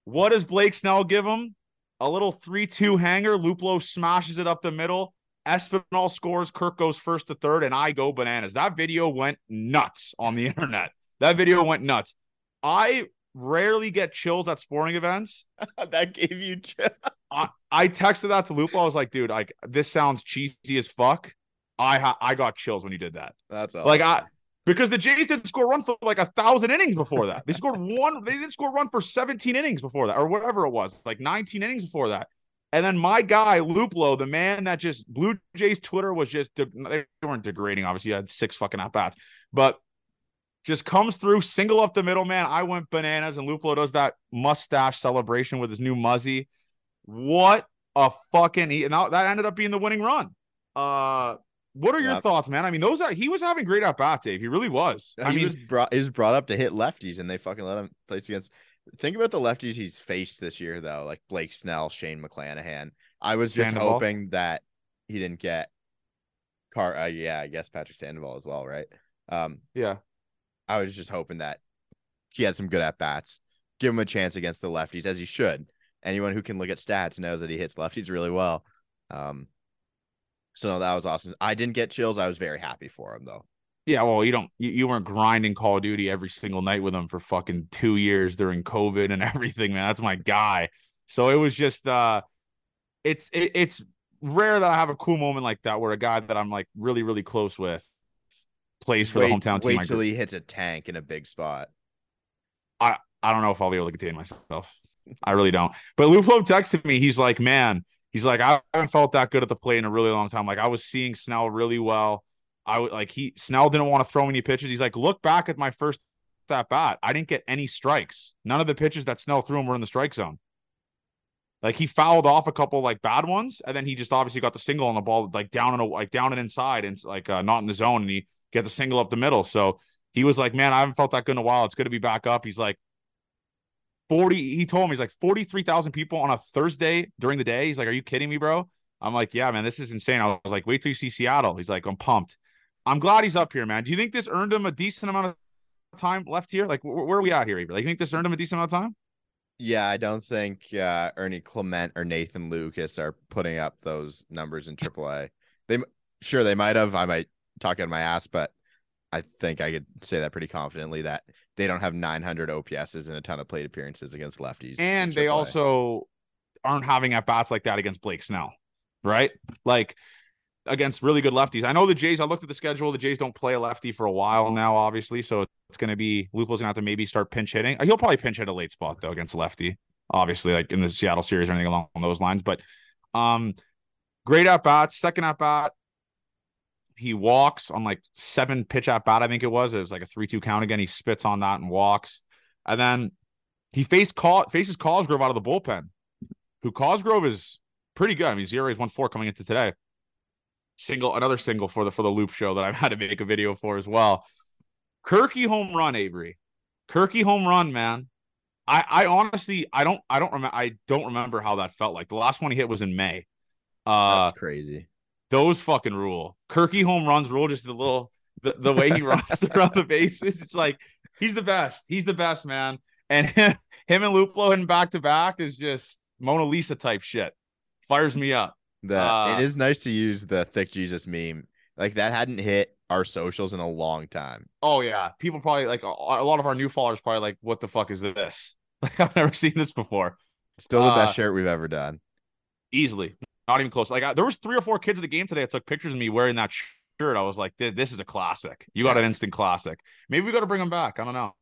What does Blake Snell give him? A little 3 2 hanger. Luplow smashes it up the middle. Espinal scores. Kirk goes first to third, and I go bananas. That video went nuts on the internet. That video went nuts. I rarely get chills at sporting events. that gave you chill. I, I texted that to Lupo. I was like, dude, like this sounds cheesy as fuck. I ha- I got chills when you did that. That's awesome. Like I because the Jays didn't score a run for like a thousand innings before that. They scored one, they didn't score a run for 17 innings before that, or whatever it was, like 19 innings before that. And then my guy, Luplow, the man that just Blue Jays Twitter was just de- they weren't degrading, obviously, he had six fucking at bats, but just comes through, single up the middle, man. I went bananas, and Luplow does that mustache celebration with his new muzzy. What a fucking and that ended up being the winning run. Uh what are your thoughts, man? I mean, those are, he was having great at bats, Dave. He really was. I he mean, was brought he was brought up to hit lefties, and they fucking let him place against. Think about the lefties he's faced this year, though, like Blake Snell, Shane McClanahan. I was just Sandoval. hoping that he didn't get car. Uh, yeah, I guess Patrick Sandoval as well, right? Um, yeah. I was just hoping that he had some good at bats. Give him a chance against the lefties, as he should. Anyone who can look at stats knows that he hits lefties really well. Um, so that was awesome. I didn't get chills. I was very happy for him though. Yeah, well, you don't you, you weren't grinding Call of Duty every single night with him for fucking two years during COVID and everything, man. That's my guy. So it was just uh it's it, it's rare that I have a cool moment like that where a guy that I'm like really, really close with plays for wait, the hometown team. Wait till he hits a tank in a big spot. I I don't know if I'll be able to contain myself. I really don't. But Lupo texted me. He's like, man, he's like, I haven't felt that good at the plate in a really long time. Like I was seeing Snell really well. I would like he Snell didn't want to throw any pitches. He's like, look back at my first that bat. I didn't get any strikes. None of the pitches that Snell threw him were in the strike zone. Like he fouled off a couple like bad ones, and then he just obviously got the single on the ball, like down and like down and inside, and like uh, not in the zone, and he gets a single up the middle. So he was like, "Man, I haven't felt that good in a while. It's good to be back up." He's like, 40 he told me he's like 43,000 people on a Thursday during the day. He's like, "Are you kidding me, bro?" I'm like, "Yeah, man, this is insane." I was like, "Wait till you see Seattle." He's like, "I'm pumped." I'm glad he's up here, man. Do you think this earned him a decent amount of time left here? Like, where, where are we at here, Avery? Like, you think this earned him a decent amount of time? Yeah, I don't think uh, Ernie Clement or Nathan Lukes are putting up those numbers in AAA. they sure they might have. I might talk out my ass, but I think I could say that pretty confidently that they don't have 900 OPSs and a ton of plate appearances against lefties. And they also aren't having at bats like that against Blake Snell, right? Like against really good lefties. I know the Jays, I looked at the schedule. The Jays don't play a lefty for a while now, obviously. So it's going to be Lupo's going to have to maybe start pinch hitting. He'll probably pinch hit a late spot, though, against lefty, obviously, like in the Seattle series or anything along those lines. But um, great at bats, second at bat he walks on like seven pitch at bat, I think it was. It was like a three two count again. He spits on that and walks, and then he faced call faces Cosgrove out of the bullpen, who Cosgrove is pretty good. I mean, zero is one four coming into today. Single, another single for the for the Loopshow that I've had to make a video for as well. Kirky home run, Avery. Kirky home run, man. I I honestly I don't I don't remember I don't remember how that felt like. The last one he hit was in May. Uh, That's crazy. Those fucking rule. Kirky home runs rule. Just the little the, the way he runs around the bases. It's like he's the best. He's the best, man. And him, him and Luplow and back to back is just Mona Lisa type shit. Fires me up. The uh, it is nice to use the thick Jesus meme. Like that hadn't hit our socials in a long time. Oh yeah, people probably like a, a lot of our new followers probably like, what the fuck is this? Like I've never seen this before. Still the uh, best shirt we've ever done. Easily, not even close. Like I, there was three or four kids at the game today that took pictures of me wearing that shirt. I was like, this is a classic. You got an instant classic. Maybe we got to bring them back. I don't know.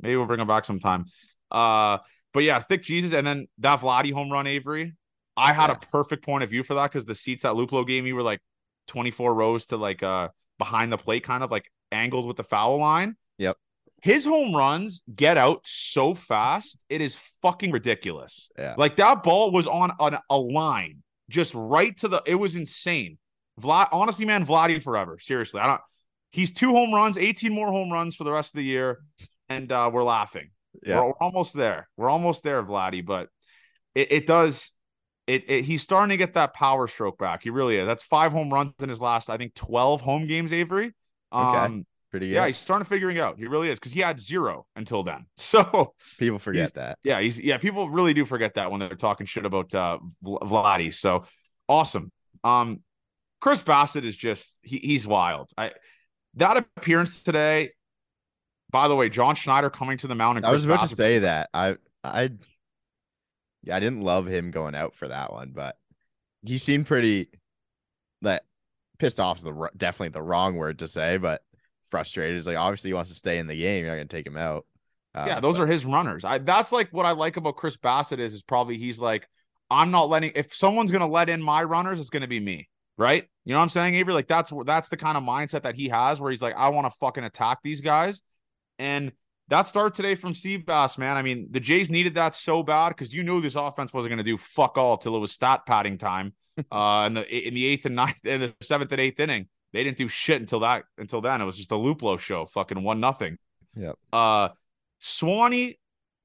Maybe we'll bring them back sometime. Uh, but yeah, thick Jesus, and then that Vladdy home run, Avery. I had yeah. a perfect point of view for that because the seats that Luplow gave me were like 24 rows to like uh behind the plate, kind of like angled with the foul line. Yep. His home runs get out so fast, it is fucking ridiculous. Yeah. Like that ball was on, on a line just right to the. It was insane. Vlad, honestly, man, Vladdy forever. Seriously, I don't. He's two home runs, 18 more home runs for the rest of the year, and uh, we're laughing. Yeah, we're, we're, almost there. We're almost there, Vladdy. But it, it does. It, it, he's starting to get that power stroke back. He really is. That's five home runs in his last, I think, 12 home games, Avery. Um, okay. Pretty good. Yeah, he's starting to figuring out. He really is because he had zero until then. So people forget that. Yeah, he's yeah. People really do forget that when they're talking shit about uh, Vladdy. So awesome. Um, Chris Bassitt is just he, he's wild. I that appearance today. by the way, John Schneider coming to the mound. And I was about to say that. I I yeah, I didn't love him going out for that one, but he seemed pretty that pissed off is the definitely the wrong word to say, but frustrated. It's like obviously he wants to stay in the game. You're not gonna take him out. Uh, yeah, those are his runners. I that's like what I like about Chris Bassitt is is probably he's like, I'm not letting if someone's gonna let in my runners, it's gonna be me. Right? You know what I'm saying, Avery? Like that's that's the kind of mindset that he has where he's like, I want to fucking attack these guys. And that start today from Steve Bass, man. I mean, the Jays needed that so bad because you knew this offense wasn't going to do fuck all till it was stat padding time. uh, in the in the eighth and ninth, in the seventh and eighth inning, they didn't do shit until that until then. It was just a Luplow show, fucking one nothing. Yeah. Uh, Swanee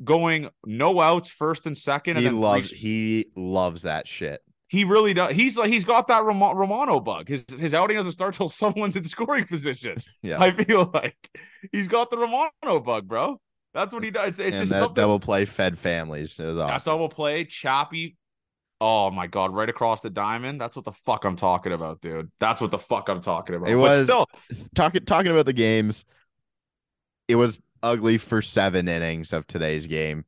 going no outs, first and second, he then loves three, he loves that shit. he really does. He's like he's got that Romo- Romano bug. His his outing doesn't start till someone's in scoring position. Yeah. I feel like he's got the Romano bug, bro. That's what he does. It's, it's and just that something. double play fed families. It was awesome. That's double play. Chappie. Oh my god, right across the diamond. That's what the fuck I'm talking about, dude. That's what the fuck I'm talking about. It but was- still, talking talking about the games. It was ugly for seven innings of today's game.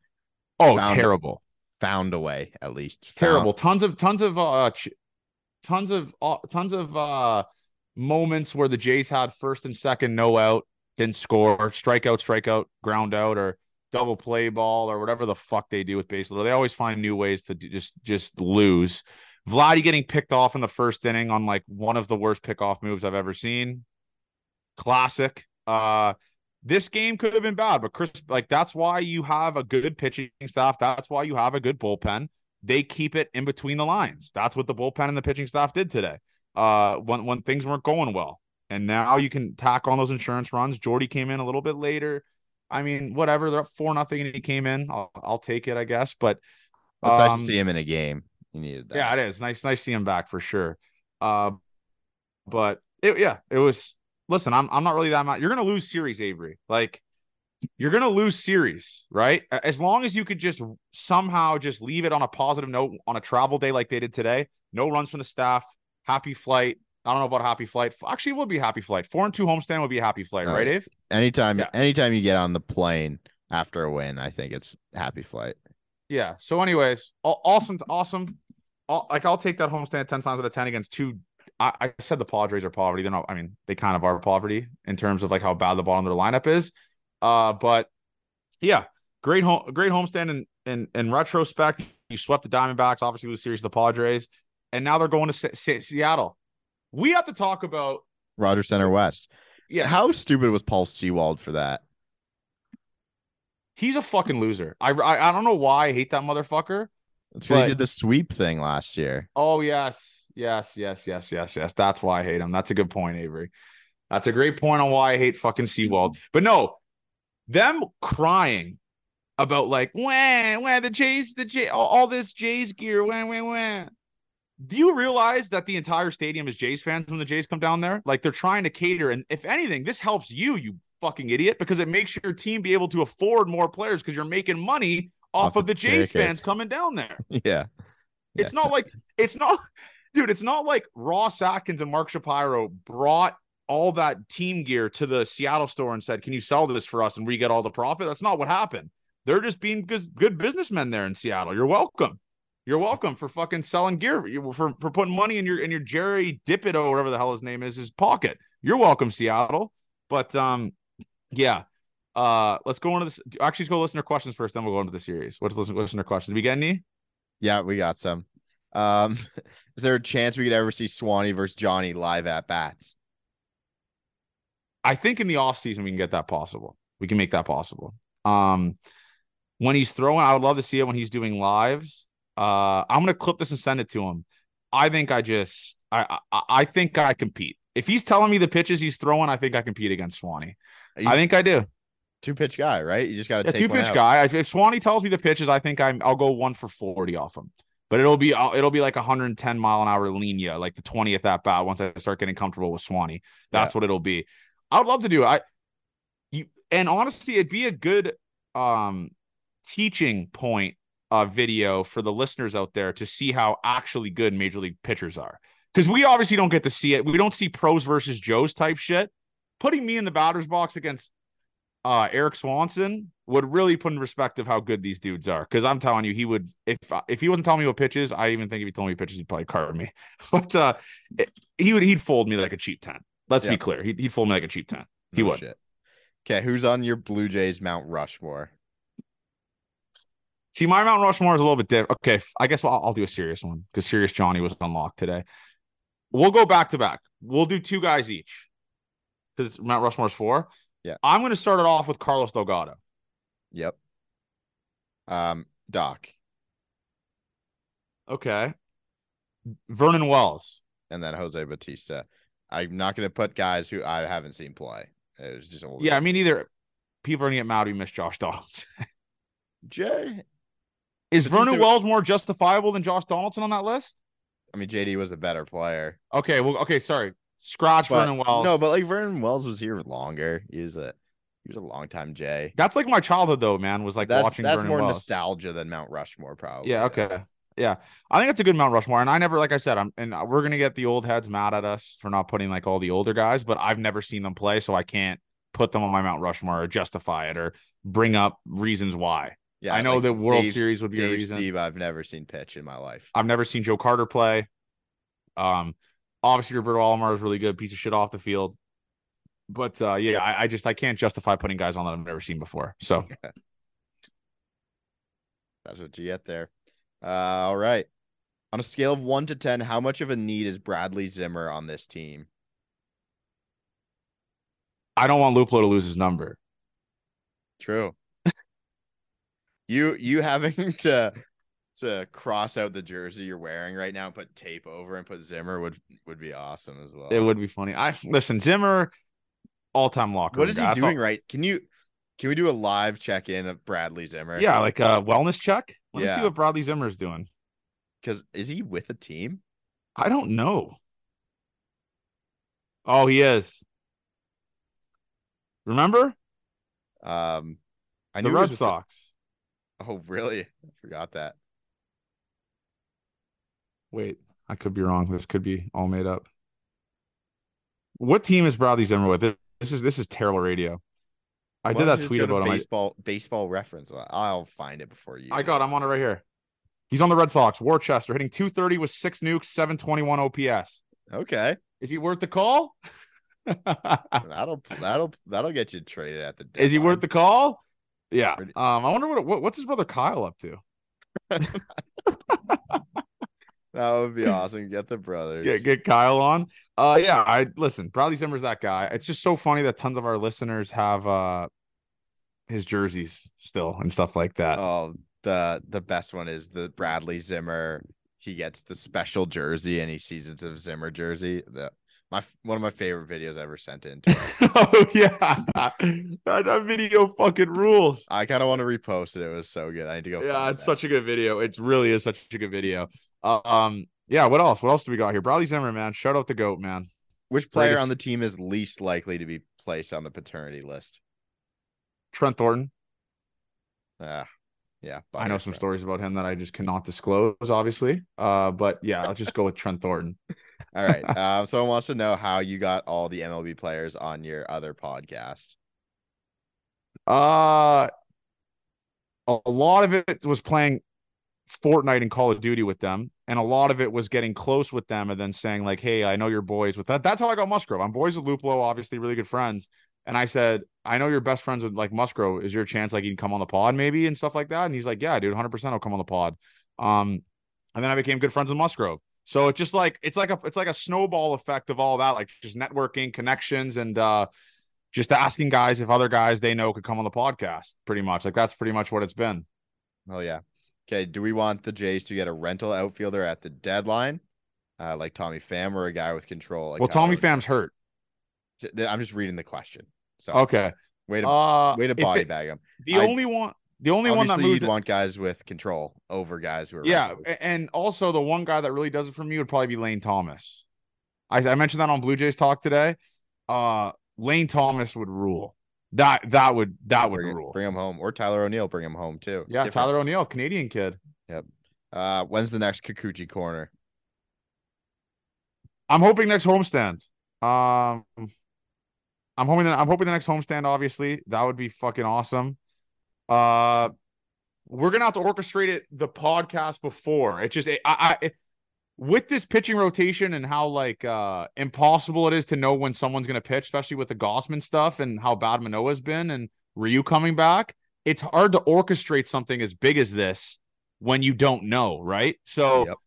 oh Found- terrible. Found a way, at least. Found- terrible tons of tons of uh ch- tons of uh, tons of uh moments where the jays had first and second no out didn't score strikeout strikeout ground out or double play ball or whatever the fuck they do with baseball. they always find new ways to just just lose Vladdy getting picked off in the first inning on like one of the worst pickoff moves I've ever seen. Classic. Uh this game could have been bad, but Chris, like that's why you have a good pitching staff. That's why you have a good bullpen. They keep it in between the lines. That's what the bullpen and the pitching staff did today. Uh, when when things weren't going well, and now you can tack on those insurance runs. Jordy came in a little bit later. I mean, whatever. They're up four nothing, and he came in. I'll, I'll take it, I guess. But It's nice um, to see him in a game. He needed that. yeah, it is nice. Nice to see him back for sure. Uh, but it, yeah, it was. Listen, I'm I'm not really that mad. You're gonna lose series, Avery. Like you're gonna lose series, right? As long as you could just somehow just leave it on a positive note on a travel day like they did today. No runs from the staff. Happy flight. I don't know about happy flight. Actually, it would be happy flight. Four and two homestand would be a happy flight, right, right. Ave? Anytime, Yeah. anytime you get on the plane after a win, I think it's happy flight. Yeah. So, anyways, awesome, awesome. I'll, like I'll take that homestand ten times out of ten against two. I, I said the Padres are poverty. They're not. I mean, they kind of are poverty in terms of like how bad the bottom of their lineup is. Uh, but yeah, great home, great homestand. In in in retrospect, you swept the Diamondbacks. Obviously, lose series to the Padres, and now they're going to Se- Se- Seattle. We have to talk about Rogers Centre West. yeah. How stupid was Paul Sewald for that? He's a fucking loser. I, I I don't know why I hate that motherfucker. That's But- he did the sweep thing last year. Oh yes, yes, yes, yes, yes, yes. That's why I hate him. That's a good point, Avery. That's a great point on why I hate fucking Sewald. But no, them crying about like when when the Jays, the Jay, all, all this Jays gear, when when when. Do you realize that the entire stadium is Jays fans when the Jays come down there? Like they're trying to cater, and if anything, this helps you, you fucking idiot, because it makes your team be able to afford more players because you're making money off, Off of the the Jays fans coming down there. Yeah. It's not like it's not, dude. It's not like Ross Atkins and Mark Shapiro brought all that team gear to the Seattle store and said, "Can you sell this for us?" and we get all the profit. That's not what happened. They're just being good businessmen there in Seattle. You're welcome. You're welcome for fucking selling gear for for putting money in your in your Jerry Dipoto or whatever the hell his name is his pocket. You're welcome, Seattle. But um, yeah. Uh, let's go into this. Actually, let's go listener questions first, then we'll go into the series. What's listen listener questions? Did we get any? Yeah, we got some. Um, is there a chance we could ever see Swanee versus Johnny live at bats? I think in the offseason we can get that possible. We can make that possible. Um when he's throwing, I would love to see it when he's doing lives. Uh I'm gonna clip this and send it to him. I think I just I I, I think I compete. If he's telling me the pitches he's throwing, I think I compete against Swanee. He's I think I do. two pitch guy, right? You just got to Yeah, take two pitch out. guy. If, Swanee tells me the pitches, I think I'm I'll go one for 40 off him. But it'll be uh, it'll be like 110 mile an hour linea, like the 20th at bat once I start getting comfortable with Swanee. That's what it'll be. I would love to do it. I you and honestly, it'd be a good um teaching point uh video for the listeners out there to see how actually good major league pitchers are. Because we obviously don't get to see it. We don't see pros versus Joes type shit. Putting me in the batter's box against uh, Erik Swanson would really put in perspective how good these dudes are. Because I'm telling you, he would if if he wasn't telling me what pitches, I even think if he told me pitches, he'd probably carve me. But uh, he would he'd fold me like a cheap ten. Let's be clear, he'd, he'd fold me like a cheap ten. He no would. Shit. Okay, who's on your Blue Jays Mount Rushmore? See, my Mount Rushmore is a little bit different. Okay, I guess I'll, I'll do a serious one because Serious Johnny was unlocked today. We'll go back to back. We'll do two guys each because Mount Rushmore's four. Yeah. I'm going to start it off with Carlos Delgado. Yep. Um, Doc. Okay. Vernon Wells. And then Jose Bautista. I'm not going to put guys who I haven't seen play. It was just. Yeah, I mean, either people are going to get mad we missed Josh Donaldson. Jay. Is Bautista... Vernon Wells more justifiable than Josh Donaldson on that list? I mean, JD was a better player. Okay, well, okay, sorry. Scratch but, Vernon Wells. No, but like Vernon Wells was here longer. He was a he was a long time Jay. That's like my childhood though, man. Was like that's, watching. That's Vernon more Wells. nostalgia than Mount Rushmore, probably. Yeah. Okay. Yeah, I think it's a good Mount Rushmore, and I never, like I said, I'm, and we're gonna get the old heads mad at us for not putting like all the older guys, but I've never seen them play, so I can't put them on my Mount Rushmore or justify it or bring up reasons why. Yeah, I know like the World Dave, Series would be Dave a reason. Stieb, I've never seen pitch in my life. I've never seen Joe Carter play. Um, obviously Roberto Alomar is really good, piece of shit off the field. But uh, yeah, I, I just I can't justify putting guys on that I've never seen before. So that's what you get there. Uh, all right. On a scale of one to ten, how much of a need is Bradley Zimmer on this team? I don't want Luplow to lose his number. True. You you having to to cross out the jersey you're wearing right now, and put tape over and put Zimmer would would be awesome as well. It would be funny. I listen, Zimmer, all time locker. What is he doing all... right? Can you can we do a live check in of Bradley Zimmer? Yeah, like a wellness check. Let yeah. me see what Bradley Zimmer is doing. Because is he with a team? I don't know. Oh, he is. Remember? Um, I the Red Sox. Oh, really? I forgot that. Wait, I could be wrong. This could be all made up. What team is Bradley Zimmer with? This is this is terrible radio. I did that tweet about. Baseball baseball reference. I'll find it before you. I got. I'm on it right here. He's on the Red Sox. Worcester hitting 230 with six nukes, 721 OPS. Okay. Is he worth the call? that'll that'll that'll get you traded at the. Deadline. Is he worth the call? Yeah. Um. I wonder what, what what's his brother Kyle up to. That would be awesome. Get the brothers. Get get Kyle on. Uh yeah, I listen, Bradley Zimmer's that guy. It's just so funny that tons of our listeners have uh his jerseys still and stuff like that. Oh, the the best one is the Bradley Zimmer. He gets the special jersey and he sees it's a Zimmer jersey. The my one of my favorite videos ever sent in. oh yeah, that, that, video fucking rules. I kind of want to repost it. It was so good. I need to go. Yeah, it's that. such a good video. It really is such a good video. Uh, um, yeah. What else? What else do we got here? Bradley Zimmer, man. Shout out the goat, man. Which player Greatest... on the team is least likely to be placed on the paternity list? Trent Thornton. Ah, yeah. I know some Trent. stories about him that I just cannot disclose, obviously. Uh, but yeah, I'll just go with Trent Thornton. all right. Um, someone wants to know how you got all the MLB players on your other podcast. Uh, a lot of it was playing Fortnite and Call of Duty with them, and a lot of it was getting close with them and then saying like, "Hey, I know you're boys with that." That's how I got Musgrove. I'm boys with Luplow, obviously really good friends, and I said, "I know you're best friends with like Musgrove. Is your a chance like he can come on the pod maybe and stuff like that?" And he's like, "Yeah, dude, 100. percent I'll come on the pod." Um, and then I became good friends with Musgrove. So it's just like it's like a it's like a snowball effect of all that, like just networking, connections, and uh just asking guys if other guys they know could come on the podcast. Pretty much, like that's pretty much what it's been. Oh yeah. Okay. Do we want the Jays to get a rental outfielder at the deadline, uh, like Tommy Pham, or a guy with control? Like well, Tommy Pham's hurt. I'm just reading the question. So okay. Way to uh, way to body it, bag him. The I, only one the only one that moves you'd want guys with control over guys who are yeah, and also the one guy that really does it for me would probably be Lane Thomas. I, I mentioned that on Blue Jays talk today. Uh, Lane Thomas would rule. That that would that would bring, rule. Bring him home, or Tyler O'Neill, bring him home too. Yeah, Different. Tyler O'Neill, Canadian kid. Yep. Uh, when's the next Kikuchi corner? I'm hoping next homestand. Um, I'm hoping that I'm hoping the next homestand, obviously, that would be fucking awesome. Uh we're gonna have to orchestrate it the podcast before. It just it, I, I it, with this pitching rotation and how like uh impossible it is to know when someone's gonna pitch, especially with the Gausman stuff and how bad Manoah's been and Ryu coming back. It's hard to orchestrate something as big as this when you don't know, right? So yep.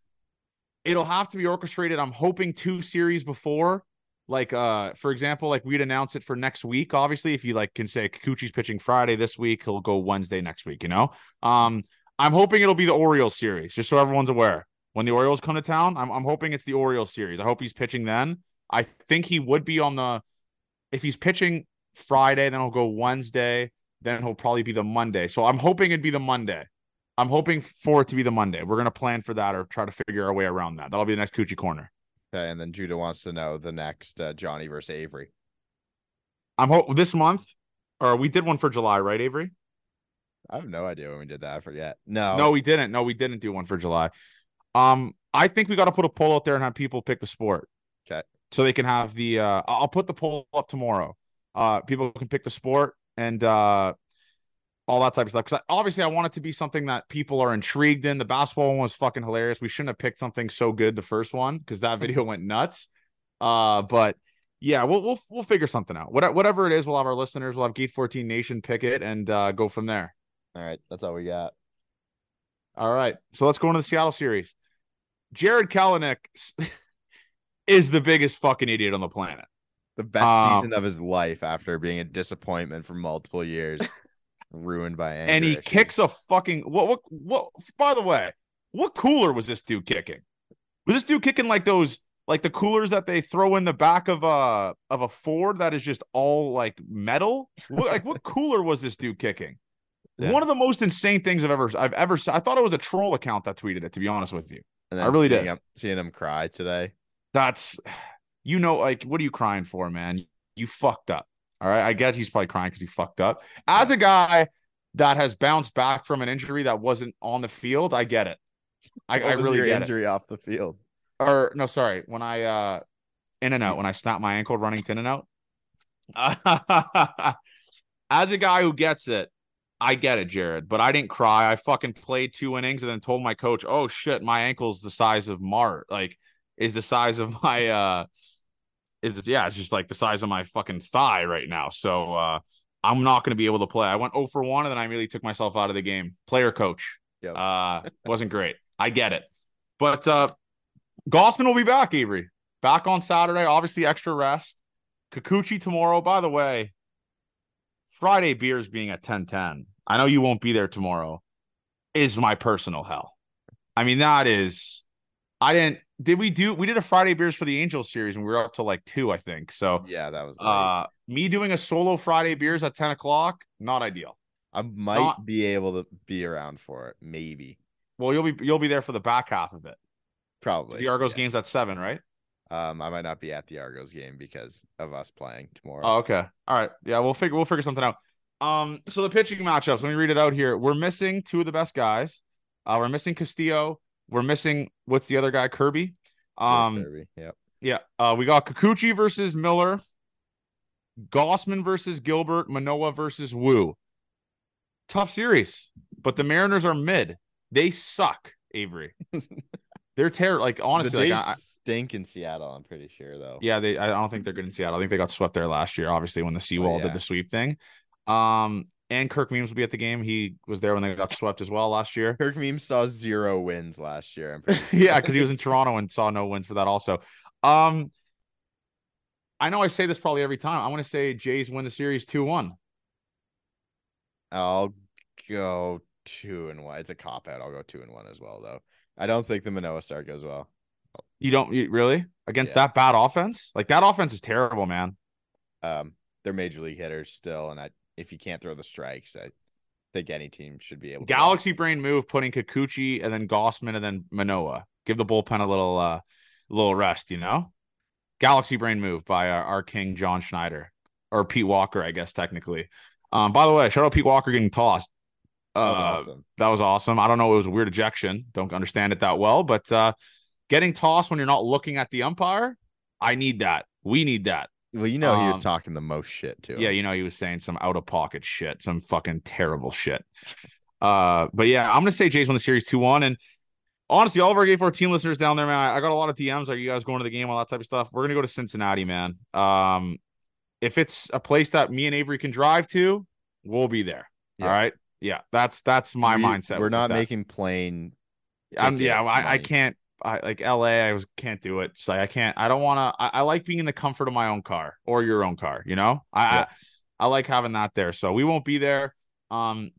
it'll have to be orchestrated. I'm hoping two series before like uh for example like we'd announce it for next week obviously if you like can say Kikuchi's pitching Friday this week he'll go Wednesday next week you know? Um I'm hoping it'll be the Orioles series just so everyone's aware. When the Orioles come to town I'm I'm hoping it's the Orioles series. I hope he's pitching then. I think he would be on the if he's pitching Friday then he'll go Wednesday then he'll probably be the Monday. So I'm hoping it'd be the Monday. I'm hoping for it to be the Monday. We're going to plan for that or try to figure our way around that. That'll be the next Coochie corner Okay, and then Judah wants to know the next uh, Johnny versus Avery. I'm hope this month, or we did one for July, right, Avery? I have no idea when we did that. I forget. No, no, we didn't. No, we didn't do one for July. Um, I think we got to put a poll out there and have people pick the sport. Okay, so they can have the. Uh, I'll put the poll up tomorrow. Uh, people can pick the sport and uh all that type of stuff. Because obviously, I want it to be something that people are intrigued in. The basketball one was fucking hilarious. We shouldn't have picked something so good the first one because that video went nuts. Uh, but yeah, we'll we'll we'll figure something out. What, whatever it is, we'll have our listeners. We'll have Gate 14 Nation pick it and uh, go from there. All right, that's all we got. All right, so let's go into the Seattle series. Jarred Kelenic is the biggest fucking idiot on the planet. The best um, season of his life after being a disappointment for multiple years. ruined by anger. And he issues. kicks a fucking what what what by the way, what cooler was this dude kicking? Was this dude kicking like those like the coolers that they throw in the back of a of a Ford that is just all like metal? What, like what cooler was this dude kicking? Yeah. One of the most insane things I've ever I've ever I thought it was a troll account that tweeted it to be honest with you. I really did. Him, seeing him cry today. That's you know like what are you crying for, man? You fucked up. All right. I guess he's probably crying because he fucked up. As a guy that has bounced back from an injury that wasn't on the field, I get it. I, I really get injury it. off the field. Or no, sorry. When I uh in and out, when I snapped my ankle running in and out. As a guy who gets it, I get it, Jarred, but I didn't cry. I fucking played two innings and then told my coach, "Oh shit, my ankle's the size of Mart, like is the size of my uh is yeah, it's just like the size of my fucking thigh right now. So uh, I'm not going to be able to play. I went 0 for 1 and then I immediately took myself out of the game. Player coach. Yep. Uh, wasn't great. I get it. But uh, Gausman will be back, Avery. Back on Saturday. Obviously, extra rest. Kikuchi tomorrow. By the way, Friday beers being at 1010. I know you won't be there tomorrow. Is my personal hell. I mean, that is. I didn't did we do we did a Friday beers for the Angels series and we were up to like two, I think. So yeah, that was late. uh me doing a solo Friday beers at 10 o'clock, not ideal. I might not, be able to be around for it, maybe. Well, you'll be you'll be there for the back half of it. Probably. The Argos yeah. game's at seven, right? Um, I might not be at the Argos game because of us playing tomorrow. Oh, okay. All right. Yeah, we'll figure we'll figure something out. Um, so the pitching matchups, let me read it out here. We're missing two of the best guys. Uh, we're missing Castillo we're missing what's the other guy? Kirby. Um, Kirby. Yep. Yeah. Uh, we got Kikuchi versus Miller, Gausman versus Gilbert, Manoah versus Woo. Tough series, but the Mariners are mid. They suck, Avery. they're terrible. Like honestly, they like, stink in Seattle. I'm pretty sure though. Yeah, they. I don't think they're good in Seattle. I think they got swept there last year. Obviously, when the Sewald oh, yeah. did the sweep thing. Um, and Kirk Memes will be at the game. He was there when they got swept as well last year. Kirk Memes saw zero wins last year. yeah, because he was in Toronto and saw no wins for that also. Um, I know I say this probably every time. I want to say Jays win the series two one. I'll go two and one. It's a cop out. I'll go two and one as well, though. I don't think the Manoah start goes well. You don't you, really against yeah. that bad offense? Like that offense is terrible, man. Um, they're major league hitters still, and I if you can't throw the strikes, I think any team should be able. to. Galaxy brain move, putting Kikuchi and then Gausman and then Manoah. Give the bullpen a little, uh, little rest. You know, Galaxy brain move by our, our king John Schneider or Pete Walker, I guess technically. Um, by the way, shout out Pete Walker getting tossed. Uh, that was uh, awesome. That was awesome. I don't know. It was a weird ejection. Don't understand it that well, but uh, getting tossed when you're not looking at the umpire, I need that. We need that. Well, you know, he was Um, talking the most shit too. Yeah, you know, he was saying some out of pocket shit, some fucking terrible shit. Uh, but yeah, I'm gonna say Jays won the series two one. And honestly, all of our Gate 14 listeners down there, man, I, I got a lot of DMs. Are you guys going to the game? All that type of stuff. We're gonna go to Cincinnati, man. Um, if it's a place that me and Avery can drive to, we'll be there. Yeah. All right. Yeah, that's that's my We- mindset. We're not that. making plane. I'm, yeah, I, I can't. I like LA. I was can't do it. It's like I can't. I don't want to. I, I like being in the comfort of my own car or your own car. You know, I, Yeah. I I like having that there. So we won't be there. Um,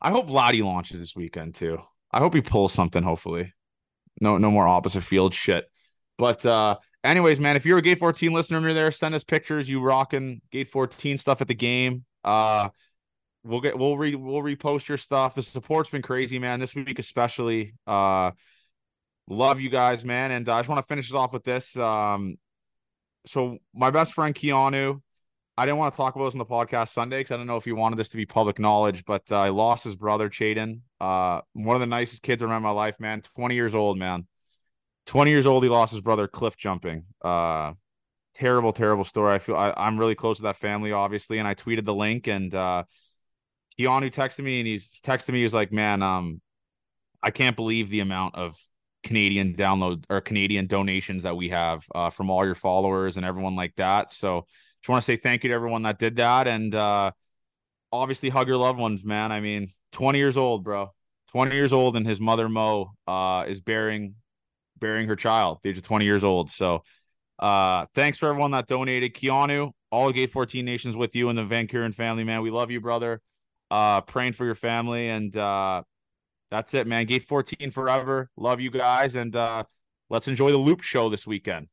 I hope Lottie launches this weekend too. I hope he pulls something. Hopefully, no no more opposite field shit. But uh, anyways, man, if you're a Gate 14 listener and you're there, send us pictures. You rocking Gate 14 stuff at the game. Uh, we'll get we'll re we'll repost your stuff. The support's been crazy, man. This week especially. Uh, love you guys, man. And uh, I just want to finish this off with this. Um, so my best friend Keanu, I didn't want to talk about this on the podcast Sunday because I don't know if you wanted this to be public knowledge, but uh, I lost his brother Chaden. Uh, one of the nicest kids around my life, man. Twenty years old, man. Twenty years old, he lost his brother cliff jumping. Uh, terrible, terrible story. I feel I, I'm really close to that family, obviously, and I tweeted the link and uh, Keanu texted me and he's texted me. He was like, "Man, um, I can't believe the amount of Canadian download or Canadian donations that we have uh, from all your followers and everyone like that." So, just want to say thank you to everyone that did that, and uh, obviously hug your loved ones, man. I mean, 20 years old, bro. 20 years old, and his mother Mo uh, is bearing bearing her child, the age of 20 years old. So, uh, thanks for everyone that donated. Keanu, all Gate 14 Nations with you and the Van Kuren family, man. We love you, brother. Uh, praying for your family, and uh, that's it, man. Gate 14 forever. Love you guys, and uh, let's enjoy the Loopshow this weekend.